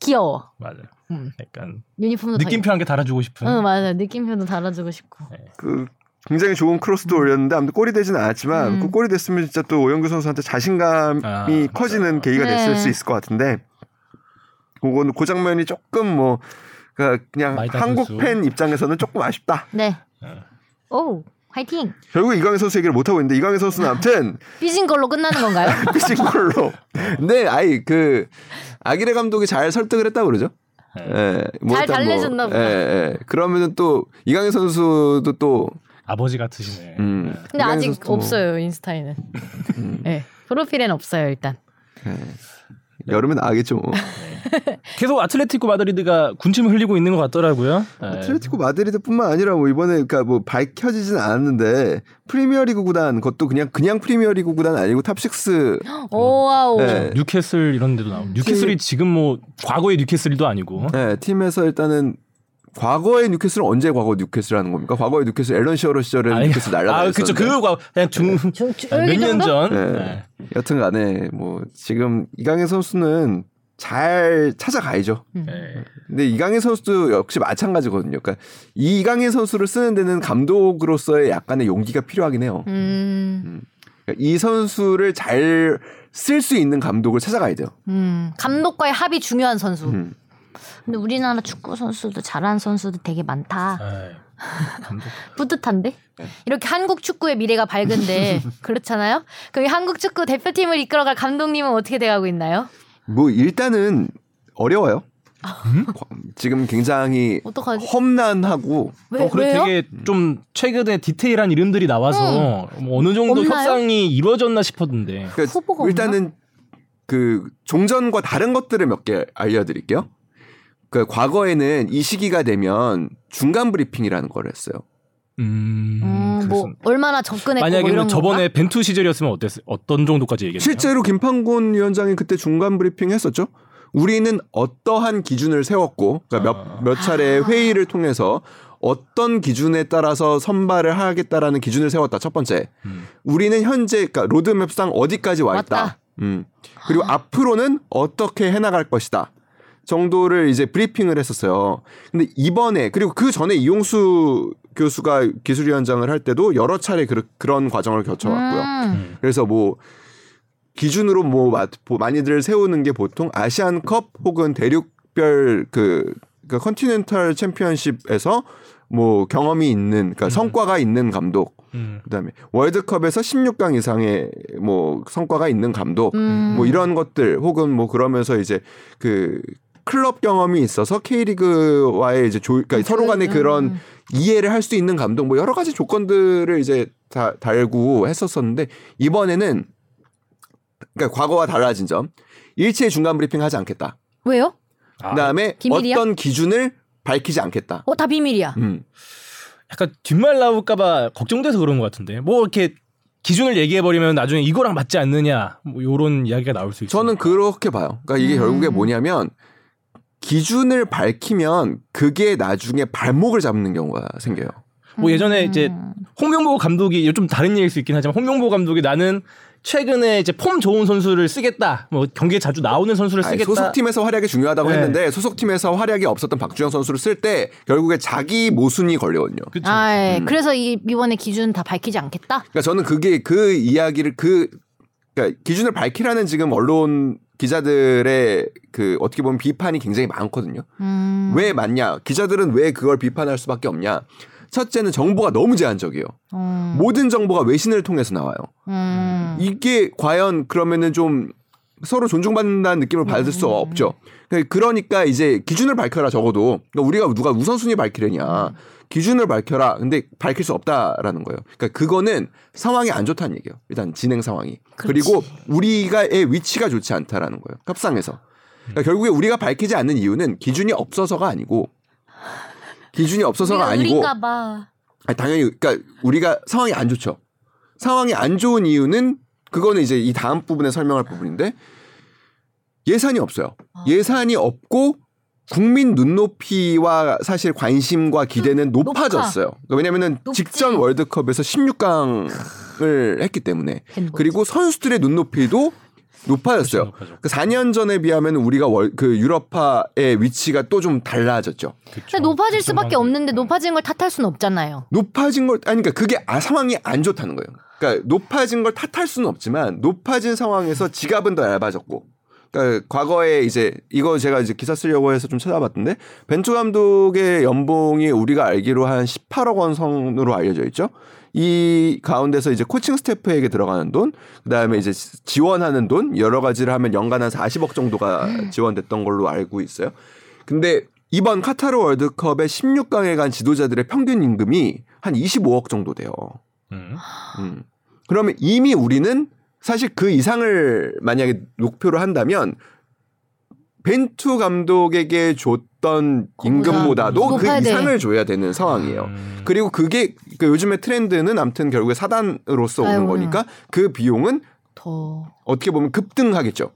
귀여워. 맞아요. 음. 약간 유니폼도 다 느낌표 한 개 달아주고 싶은. 응 맞아 느낌표도 달아주고 싶고 그 굉장히 좋은 크로스도 올렸는데 아무튼 골이 되지는 않았지만 음. 그 골이 됐으면 진짜 또 오영규 선수한테 자신감이 아, 커지는 계기가 됐을 네. 수 있을 것 같은데 그거는 그 장면이 조금 뭐 그러니까 그냥 한국 선수. 팬 입장에서는 조금 아쉽다. 네. 네. 오 화이팅. 결국 이강인 선수 얘기를 못 하고 있는데 이강인 선수는 아무튼 삐진 걸로 끝나는 건가요? 삐진 걸로. 근데 아이 그 아기레 감독이 잘 설득을 했다고 그러죠. 예, 뭐잘 일단 달래줬나 보다. 예, 예. 그러면은 또 이강인 선수도 또 아버지 같으시네. 음, 네. 근데 아직 뭐, 없어요 인스타에는. 네 프로필엔 없어요 일단. 예. 여름에 나가겠죠. 뭐. 계속 아틀레티코 마드리드가 군침을 흘리고 있는 것 같더라고요. 네. 아틀레티코 마드리드뿐만 아니라 뭐 이번에 그러니까 뭐 밝혀지진 않았는데 프리미어리그 구단 그것도 그냥 그냥 프리미어리그 구단 아니고 탑6 오와오. 네. 뉴캐슬 이런 데도 나오고 뉴캐슬이 지금 뭐 과거의 뉴캐슬도 아니고 네, 팀에서 일단은 과거의 뉴캐슬은 언제 과거 뉴캐슬 하는 겁니까? 과거의 뉴캐슬 앨런 시어러 시절에 아니, 뉴캐슬 날라다녔는데. 아, 그쵸. 그거 그냥 중, 중- 중- 몇 여기 년 정도? 전. 네. 네. 여튼 간에 뭐 지금 이강인 선수는 잘 찾아가야죠. 음. 네. 근데 이강인 선수도 역시 마찬가지거든요. 그러니까 이 이강인 선수를 쓰는 데는 감독으로서의 약간의 용기가 필요하긴 해요. 음, 그러니까 이 선수를 잘 쓸 수 있는 감독을 찾아가야 돼요. 음. 감독과의 합이 중요한 선수. 음. 근데 우리나라 축구 선수도 잘하는 선수도 되게 많다. 감독. 뿌듯한데? 이렇게 한국 축구의 미래가 밝은데 그렇잖아요? 그럼 이 한국 축구 대표팀을 이끌어갈 감독님은 어떻게 돼가고 있나요? 뭐 일단은 어려워요. 과- 지금 굉장히 어떡하지? 험난하고 왜, 어, 그래 왜요? 되게 좀 최근에 디테일한 이름들이 나와서 뭐 어느 정도 없나요? 협상이 이루어졌나 싶었는데. 그러니까 후보가 일단은 그 종전과 다른 것들을 몇 개 알려드릴게요. 그 과거에는 이 시기가 되면 중간 브리핑이라는 걸 했어요. 음, 음, 뭐 얼마나 접근했고 뭐 만약에 이런 저번에 건가? 벤투 시절이었으면 어땠 어떤 정도까지 얘기했나요? 실제로 김판곤 위원장이 그때 중간 브리핑 했었죠. 우리는 어떠한 기준을 세웠고 그러니까 아. 몇, 몇 차례 회의를 통해서 어떤 기준에 따라서 선발을 하겠다라는 기준을 세웠다. 첫 번째. 음. 우리는 현재 그러니까 로드맵상 어디까지 와 있다. 왔다. 음. 그리고 앞으로는 어떻게 해나갈 것이다. 정도를 이제 브리핑을 했었어요. 근데 이번에 그리고 그 전에 이용수 교수가 기술위원장을 할 때도 여러 차례 그, 그런 과정을 거쳐왔고요. 음. 그래서 뭐 기준으로 뭐 마- 뭐 많이들 세우는 게 보통 아시안컵 혹은 대륙별 그, 그 continental 챔피언십에서 뭐 경험이 있는 그러니까 성과가 있는 감독 음. 그다음에 월드컵에서 16강 이상의 뭐 성과가 있는 감독 음. 뭐 이런 것들 혹은 뭐 그러면서 이제 그 클럽 경험이 있어서 K리그와의 이제 조, 그러니까 서로 간의 음. 그런 이해를 할 수 있는 감독 뭐 여러 가지 조건들을 이제 다 달고 했었었는데 이번에는 그러니까 과거와 달라진 점 일체 중간 브리핑 하지 않겠다. 왜요? 아, 그다음에 비밀이야? 어떤 기준을 밝히지 않겠다. 어 다 비밀이야. 음. 약간 뒷말 나올까봐 걱정돼서 그런 것 같은데. 뭐 이렇게 기준을 얘기해버리면 나중에 이거랑 맞지 않느냐 뭐 이런 이야기가 나올 수 있어요. 저는 그렇게 봐요. 그러니까 이게 음. 결국에 뭐냐면 기준을 밝히면 그게 나중에 발목을 잡는 경우가 생겨요. 뭐 예전에 이제 음. 홍명보 감독이 좀 다른 얘기일 수 있긴 하지만 홍명보 감독이 나는 최근에 이제 폼 좋은 선수를 쓰겠다. 뭐 경기에 자주 나오는 선수를 아니, 쓰겠다. 소속팀에서 활약이 중요하다고 네. 했는데 소속팀에서 활약이 없었던 박주영 선수를 쓸 때 결국에 자기 모순이 걸려거든요. 그쵸. 아, 예. 음. 그래서 이 이번에 기준 다 밝히지 않겠다. 그러니까 저는 그게 그 이야기를 그 그러니까 기준을 밝히라는 지금 언론 기자들의 그 어떻게 보면 비판이 굉장히 많거든요. 음. 왜 맞냐? 기자들은 왜 그걸 비판할 수밖에 없냐? 첫째는 정보가 너무 제한적이에요. 음. 모든 정보가 외신을 통해서 나와요. 음. 이게 과연 그러면은 좀 서로 존중받는다는 느낌을 받을 수 없죠. 그러니까 이제 기준을 밝혀라 적어도 그러니까 우리가 누가 우선순위 밝히려냐 기준을 밝혀라. 근데 밝힐 수 없다라는 거예요. 그러니까 그거는 상황이 안 좋다는 얘기예요. 일단 진행 상황이 그리 그렇지. 고 우리가의 위치가 좋지 않다라는 거예요. 협상에서. 그러니까 결국에 우리가 밝히지 않는 이유는 기준이 없어서가 아니고 기준이 없어서가 아니고. 아니, 당연히 그러니까 우리가 상황이 안 좋죠. 상황이 안 좋은 이유는 그거는 이제 이 다음 부분에 설명할 부분인데 예산이 없어요. 아. 예산이 없고 국민 눈높이와 사실 관심과 기대는 높아. 높아졌어요. 그러니까 왜냐면은 높지. 직전 월드컵에서 16강을 했기 때문에. 그리고 선수들의 눈높이도 높아졌어요. 그 4년 전에 비하면 우리가 월, 그 유럽파의 위치가 또 좀 달라졌죠. 그쵸. 근데 높아질 수밖에 없는데 높아진 걸 탓할 수는 없잖아요. 높아진 걸 아니 그러니까 그게 아, 상황이 안 좋다는 거예요. 그러니까 높아진 걸 탓할 수는 없지만 높아진 상황에서 지갑은 더 얇아졌고. 그러니까 과거에 이제 이거 제가 이제 기사 쓰려고 해서 좀 찾아봤던데 벤투 감독의 연봉이 우리가 알기로 한 18억 원 선으로 알려져 있죠. 이 가운데서 이제 코칭 스태프에게 들어가는 돈, 그다음에 이제 지원하는 돈 여러 가지를 하면 연간 한 40억 정도가 지원됐던 걸로 알고 있어요. 근데 이번 카타르 월드컵의 16강에 간 지도자들의 평균 임금이 한 25억 정도 돼요. 음. 음. 그러면 이미 우리는 사실 그 이상을 만약에 목표로 한다면 벤투 감독에게 줬던 임금보다도 그. 이상을 줘야 되는 상황이에요. 음. 그리고 그게 그 요즘의 트렌드는 아무튼 결국에 사단으로서 오는 아유, 거니까 그 비용은 더 어떻게 보면 급등하겠죠.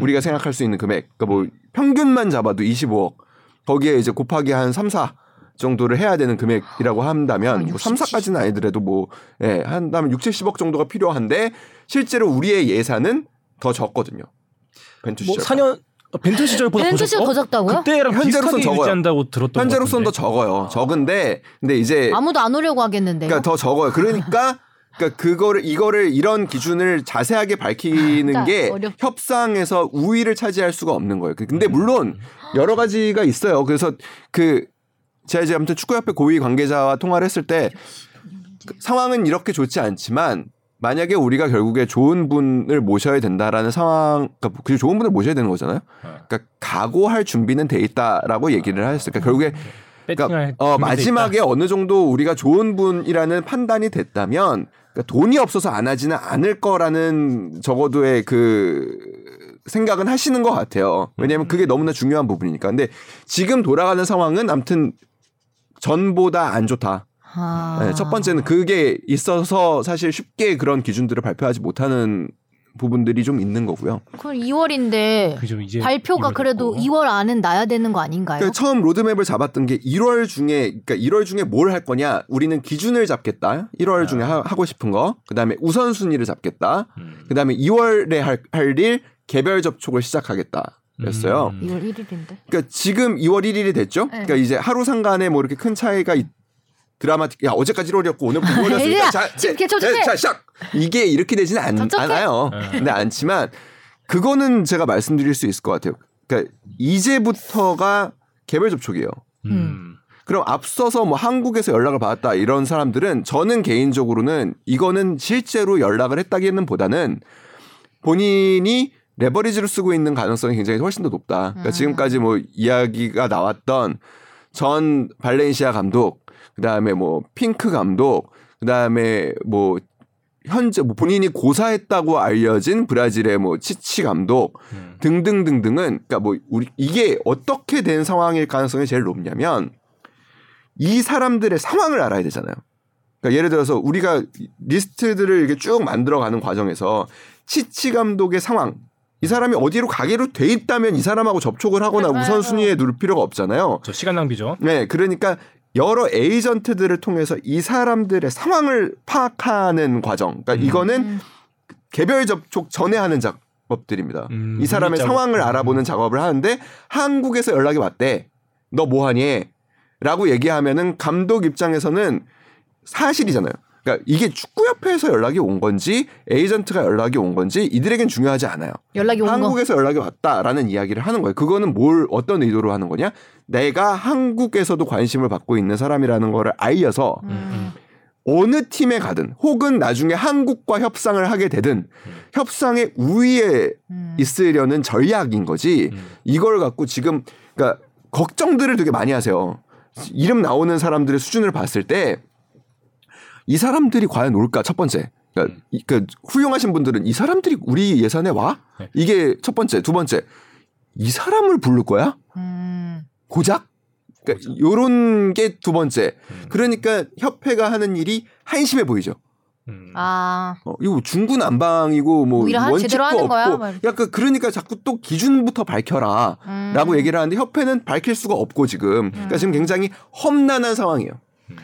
우리가 생각할 수 있는 금액. 그러니까 뭐 평균만 잡아도 25억. 거기에 이제 곱하기 한 3, 4 정도를 해야 되는 금액이라고 한다면 아, 뭐 3, 60, 4까지는 아니더라도 뭐 예, 한다면 6, 70억 정도가 필요한데 실제로 우리의 예산은 더 적거든요. 벤투 뭐 시절. 4년 벤투 시절보다 벤투 시절 더 적다고요? 그때랑 현재로선 적어요. 들었던 현재로서는 더. 적어요. 적은데 근데 이제 아무도 안 오려고 하겠는데요. 그러니까 더 적어요. 그러니까 그러니까 그거를 이거를 이런 기준을 자세하게 밝히는 진짜 게 어렵- 협상에서 우위를 차지할 수가 없는 거예요. 근데 물론 여러 가지가 있어요. 그래서 그 제가 이제 아무튼 축구협회 고위 관계자와 통화를 했을 때 그 상황은 이렇게 좋지 않지만 만약에 우리가 결국에 좋은 분을 모셔야 된다라는 상황, 그러니까 그 좋은 분을 모셔야 되는 거잖아요. 그러니까 각오할 준비는 돼 있다라고 얘기를 하셨어요. 그러니까 결국에 그러니까 어, 마지막에 있다. 어느 정도 우리가 좋은 분이라는 판단이 됐다면 그러니까 돈이 없어서 안 하지는 않을 거라는 적어도의 그 생각은 하시는 것 같아요. 왜냐하면 그게 너무나 중요한 부분이니까. 근데 지금 돌아가는 상황은 아무튼 전보다 안 좋다. 아. 네, 첫 번째는 그게 있어서 사실 쉽게 그런 기준들을 발표하지 못하는 부분들이 좀 있는 거고요. 그럼 2월인데 그죠, 이제 발표가 그래도 됐고. 2월 안은 나야 되는 거 아닌가요? 그러니까 처음 로드맵을 잡았던 게 1월 중에 그러니까 1월 중에 뭘 할 거냐 우리는 기준을 잡겠다 1월 중에 하, 고 싶은 거 그다음에 우선순위를 잡겠다 음. 그다음에 2월에 할일 개별 접촉을 시작하겠다 그랬어요 음. 2월 1일인데. 그러니까 지금 2월 1일이 됐죠 네. 그러니까 이제 하루 상간에 뭐 이렇게 큰 차이가 있, 드라마틱 야 어제까지 1월이었고 오늘부터 2월이었으니까 얘들아, 자, 지금 자, 개척해! 자, 시작 이게 이렇게 되지는 않! 않아요 네. 근데 않지만 그거는 제가 말씀드릴 수 있을 것 같아요 그러니까 이제부터가 개별 접촉이에요 음. 그럼 앞서서 뭐 한국에서 연락을 받았다 이런 사람들은 저는 개인적으로는 이거는 실제로 연락을 했다기는 보다는 본인이 레버리지를 쓰고 있는 가능성이 굉장히 훨씬 더 높다. 그러니까 음. 지금까지 뭐 이야기가 나왔던 전 발렌시아 감독, 그 다음에 뭐 핑크 감독, 그 다음에 뭐 현재 뭐 본인이 고사했다고 알려진 브라질의 뭐 치치 감독 음. 등등등등은 그러니까 뭐 우리 이게 어떻게 된 상황일 가능성이 제일 높냐면 이 사람들의 상황을 알아야 되잖아요. 그러니까 예를 들어서 우리가 리스트들을 이렇게 쭉 만들어가는 과정에서 치치 감독의 상황 이 사람이 어디로 가기로 돼 있다면 이 사람하고 접촉을 하거나 맞아요. 우선순위에 누를 필요가 없잖아요. 저 시간 낭비죠. 네, 그러니까 여러 에이전트들을 통해서 이 사람들의 상황을 파악하는 과정. 그러니까 음. 이거는 음. 개별 접촉 전에 하는 작업들입니다. 음, 이 사람의 작업. 상황을 음. 알아보는 작업을 하는데 한국에서 연락이 왔대. 너 뭐 하니? 라고 얘기하면은 감독 입장에서는 사실이잖아요. 그러니까 이게 축구협회에서 연락이 온 건지 에이전트가 연락이 온 건지 이들에겐 중요하지 않아요. 연락이. 한국에서 연락이 왔다라는 이야기를 하는 거예요. 그거는 뭘 어떤 의도로 하는 거냐? 내가 한국에서도 관심을 받고 있는 사람이라는 거를 알려서 음. 어느 팀에 가든 혹은 나중에 한국과 협상을 하게 되든 협상의 우위에 음. 있으려는 전략인 거지 음. 이걸 갖고 지금 그러니까 걱정들을 되게 많이 하세요. 이름 나오는 사람들의 수준을 봤을 때 이 사람들이 과연 올까 첫 번째. 그러니까, 음. 이- 그러니까 훌륭하신 분들은 이 사람들이 우리 예산에 와? 네. 이게 첫 번째, 두 번째. 이 사람을 부를 거야? 음. 고작? 그러니까 요런 게 두 번째. 음. 그러니까 협회가 하는 일이 한심해 보이죠. 음. 아. 어, 이거 중구난방이고 뭐 오히려 한- 원칙도 제대로 하는 없고 거야? 약간 그러니까 자꾸 또 기준부터 밝혀라. 음. 라고 얘기를 하는데 협회는 밝힐 수가 없고 지금 그러니까 지금 굉장히 험난한 상황이에요. 음.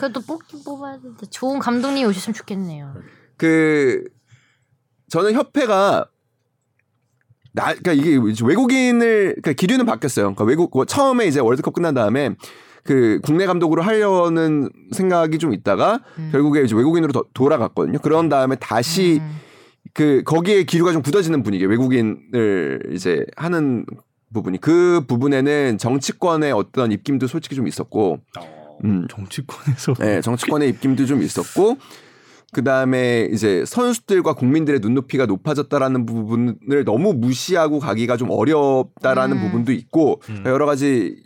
그래도 뽑긴 뽑아야 되는데 좋은 감독님이 오셨으면 좋겠네요. 그 저는 협회가 나 그러니까 이게 외국인을 그러니까 기류는 바뀌었어요. 그러니까 외국 뭐 처음에 이제 월드컵 끝난 다음에 그 국내 감독으로 하려는 생각이 좀 있다가 음. 결국에 이제 외국인으로 더- 돌아갔거든요. 그런 다음에 다시 음. 그 거기에 기류가 좀 굳어지는 분위기 외국인을 이제 하는 부분이 그 부분에는 정치권의 어떤 입김도 솔직히 좀 있었고 어, 음. 정치권에서 네, 정치권의 입김도 좀 있었고 그 다음에 이제 선수들과 국민들의 눈높이가 높아졌다라는 부분을 너무 무시하고 가기가 좀 어렵다라는 음. 부분도 있고 음. 여러 가지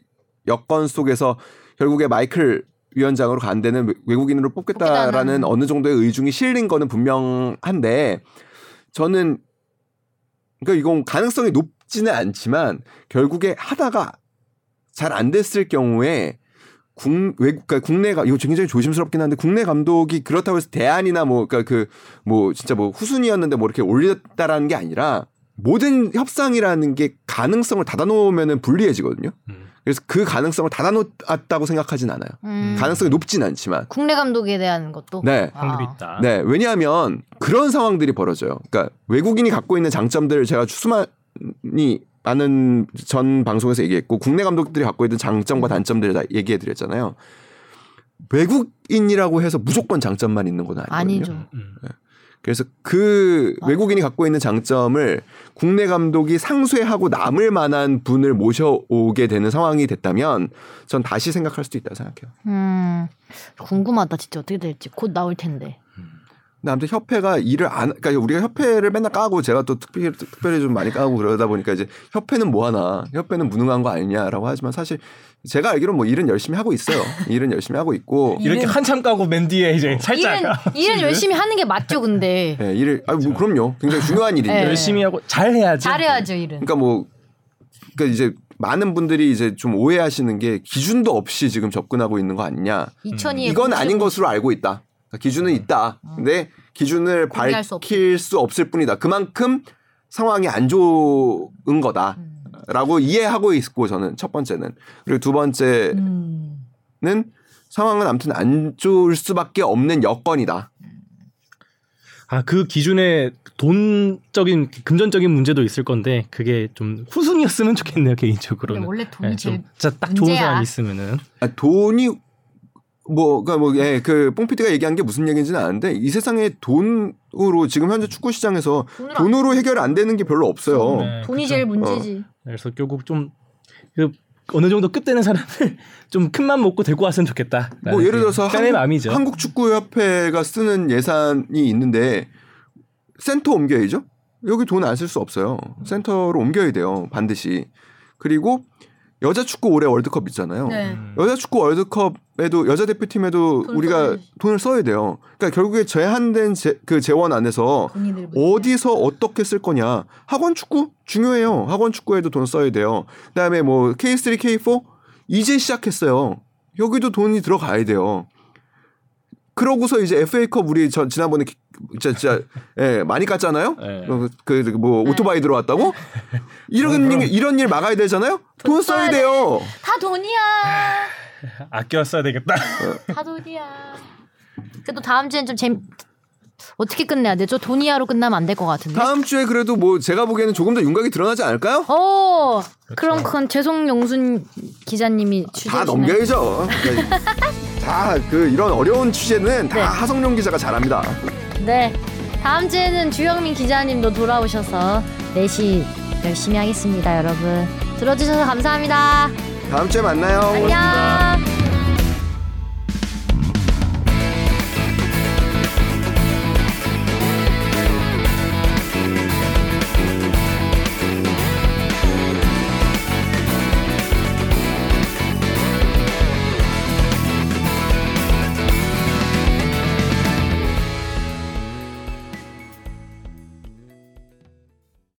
여건 속에서 결국에 마이클 위원장으로 간 데는 외- 외국인으로 뽑겠다라는 뽑겠다는. 어느 정도의 의중이 실린 거는 분명한데 저는 그러니까 이건 가능성이 높지는 않지만 결국에 하다가 잘 안 됐을 경우에 국 외국 그러니까 국내 가 이거 굉장히 조심스럽긴 한데 국내 감독이 그렇다고 해서 대안이나 뭐 그러니까 그 뭐 진짜 뭐 후순위였는데 뭐 이렇게 올렸다라는 게 아니라 모든 협상이라는 게 가능성을 닫아놓으면은 불리해지거든요. 음. 그래서 그 가능성을 닫아놓았다고 생각하진 않아요. 음. 가능성이 높진 않지만. 국내 감독에 대한 것도. 네. 확률이 아. 있다. 네, 왜냐하면 그런 상황들이 벌어져요. 그러니까 외국인이 갖고 있는 장점들을 제가 수많이 많은 전 방송에서 얘기했고 국내 감독들이 갖고 있는 장점과 단점들을 다 얘기해 드렸잖아요. 외국인이라고 해서 무조건 장점만 있는 건 아니거든요. 아니죠. 음. 그래서 그 아. 외국인이 갖고 있는 장점을 국내 감독이 상쇄하고 남을 만한 분을 모셔오게 되는 상황이 됐다면 전 다시 생각할 수도 있다고 생각해요. 음. 궁금하다 진짜 어떻게 될지 곧 나올 텐데. 근데 아무튼 협회가 일을 안, 그러니까 우리가 협회를 맨날 까고 제가 또 특별히, 특별히 좀 많이 까고 그러다 보니까 이제 협회는 뭐 하나, 협회는 무능한 거 아니냐라고 하지만 사실 제가 알기로는 뭐 일은 열심히 하고 있어요. 일은 열심히 하고 있고. 이렇게 한참 까고 맨 뒤에 이제 살짝 일은 일은 열심히 하는 게 맞죠, 근데. 예, 일을, 아, 뭐 그럼요. 굉장히 중요한 일인데. 네. 열심히 하고 잘 해야지. 잘 해야죠, 일은. 그러니까 뭐, 그러니까 이제 많은 분들이 이제 좀 오해하시는 게 기준도 없이 지금 접근하고 있는 거 아니냐. 2002에 이건 아닌 것으로 알고 있다. 그러니까 기준은 있다. 근데 기준을 공개할 수 밝힐 수 없을 뿐이다. 그만큼 상황이 안 좋은 거다. 음. 라고 이해하고 있고 저는 첫 번째는 그리고 두 번째는 음. 상황은 아무튼 안 좋을 수밖에 없는 여건이다. 아 그 기준에 돈적인 금전적인 문제도 있을 건데 그게 좀 후순이었으면 좋겠네요 개인적으로는. 근데 원래 돈이 네, 제일 딱 좋은. 사람 있으면은. 아, 돈이 뭐 그러니까 뭐 예 그 뽕피디가 얘기한 게 무슨 얘기인지는 아는데 이 세상에 돈으로 지금 현재 축구 시장에서 돈으로 돈으로 해결 안 되는 게 별로 없어요. 네, 돈이 그쵸. 제일 문제지. 그래서 결국 좀 그 어느 정도 급되는 사람을 좀 큰 맘 먹고 데리고 왔으면 좋겠다. 뭐 예를 들어서 팬의 한국, 마음이죠. 한국 축구 협회가 쓰는 예산이 있는데 센터 옮겨야죠. 여기 돈 안 쓸 수 없어요. 센터로 옮겨야 돼요. 반드시. 그리고 여자 축구 올해 월드컵 있잖아요. 네. 음. 여자 축구 월드컵 에도 여자 대표팀에도 돈 우리가 써야지. 돈을 써야 돼요. 그러니까 결국에 제한된 제, 그 재원 안에서. 어디서 어떻게 쓸 거냐. 학원 축구 중요해요. 학원 축구에도 돈 써야 돼요. 그다음에 뭐 K3, K4 이제 시작했어요. 여기도 돈이 들어가야 돼요. 그러고서 이제 FA컵 우리 저 지난번에 기- 진짜, 진짜 예, 많이 깠잖아요. 네. 그뭐 네. 오토바이 들어왔다고? 이런 일, 이런 일 막아야 되잖아요. 돈 써야 써야 돼. 돼요. 다 돈이야. 아껴 써야 되겠다. 다 돈이야. 그래도 다음 주엔 좀 재미 어떻게 끝내야 되죠? 돈이야로 끝나면 안 될 것 같은데. 다음 주에 그래도 뭐 제가 보기에는 조금 더 윤곽이 드러나지 않을까요? 오, 그럼 그건 죄송용순 기자님이 취재 다 넘겨야죠. 다 그 이런 어려운 취재는 다 네. 하성룡 기자가 잘합니다. 네. 다음 주에는 주영민 기자님도 돌아오셔서 4시 열심히 하겠습니다, 여러분. 들어주셔서 감사합니다. 다음 주에 만나요. 안녕.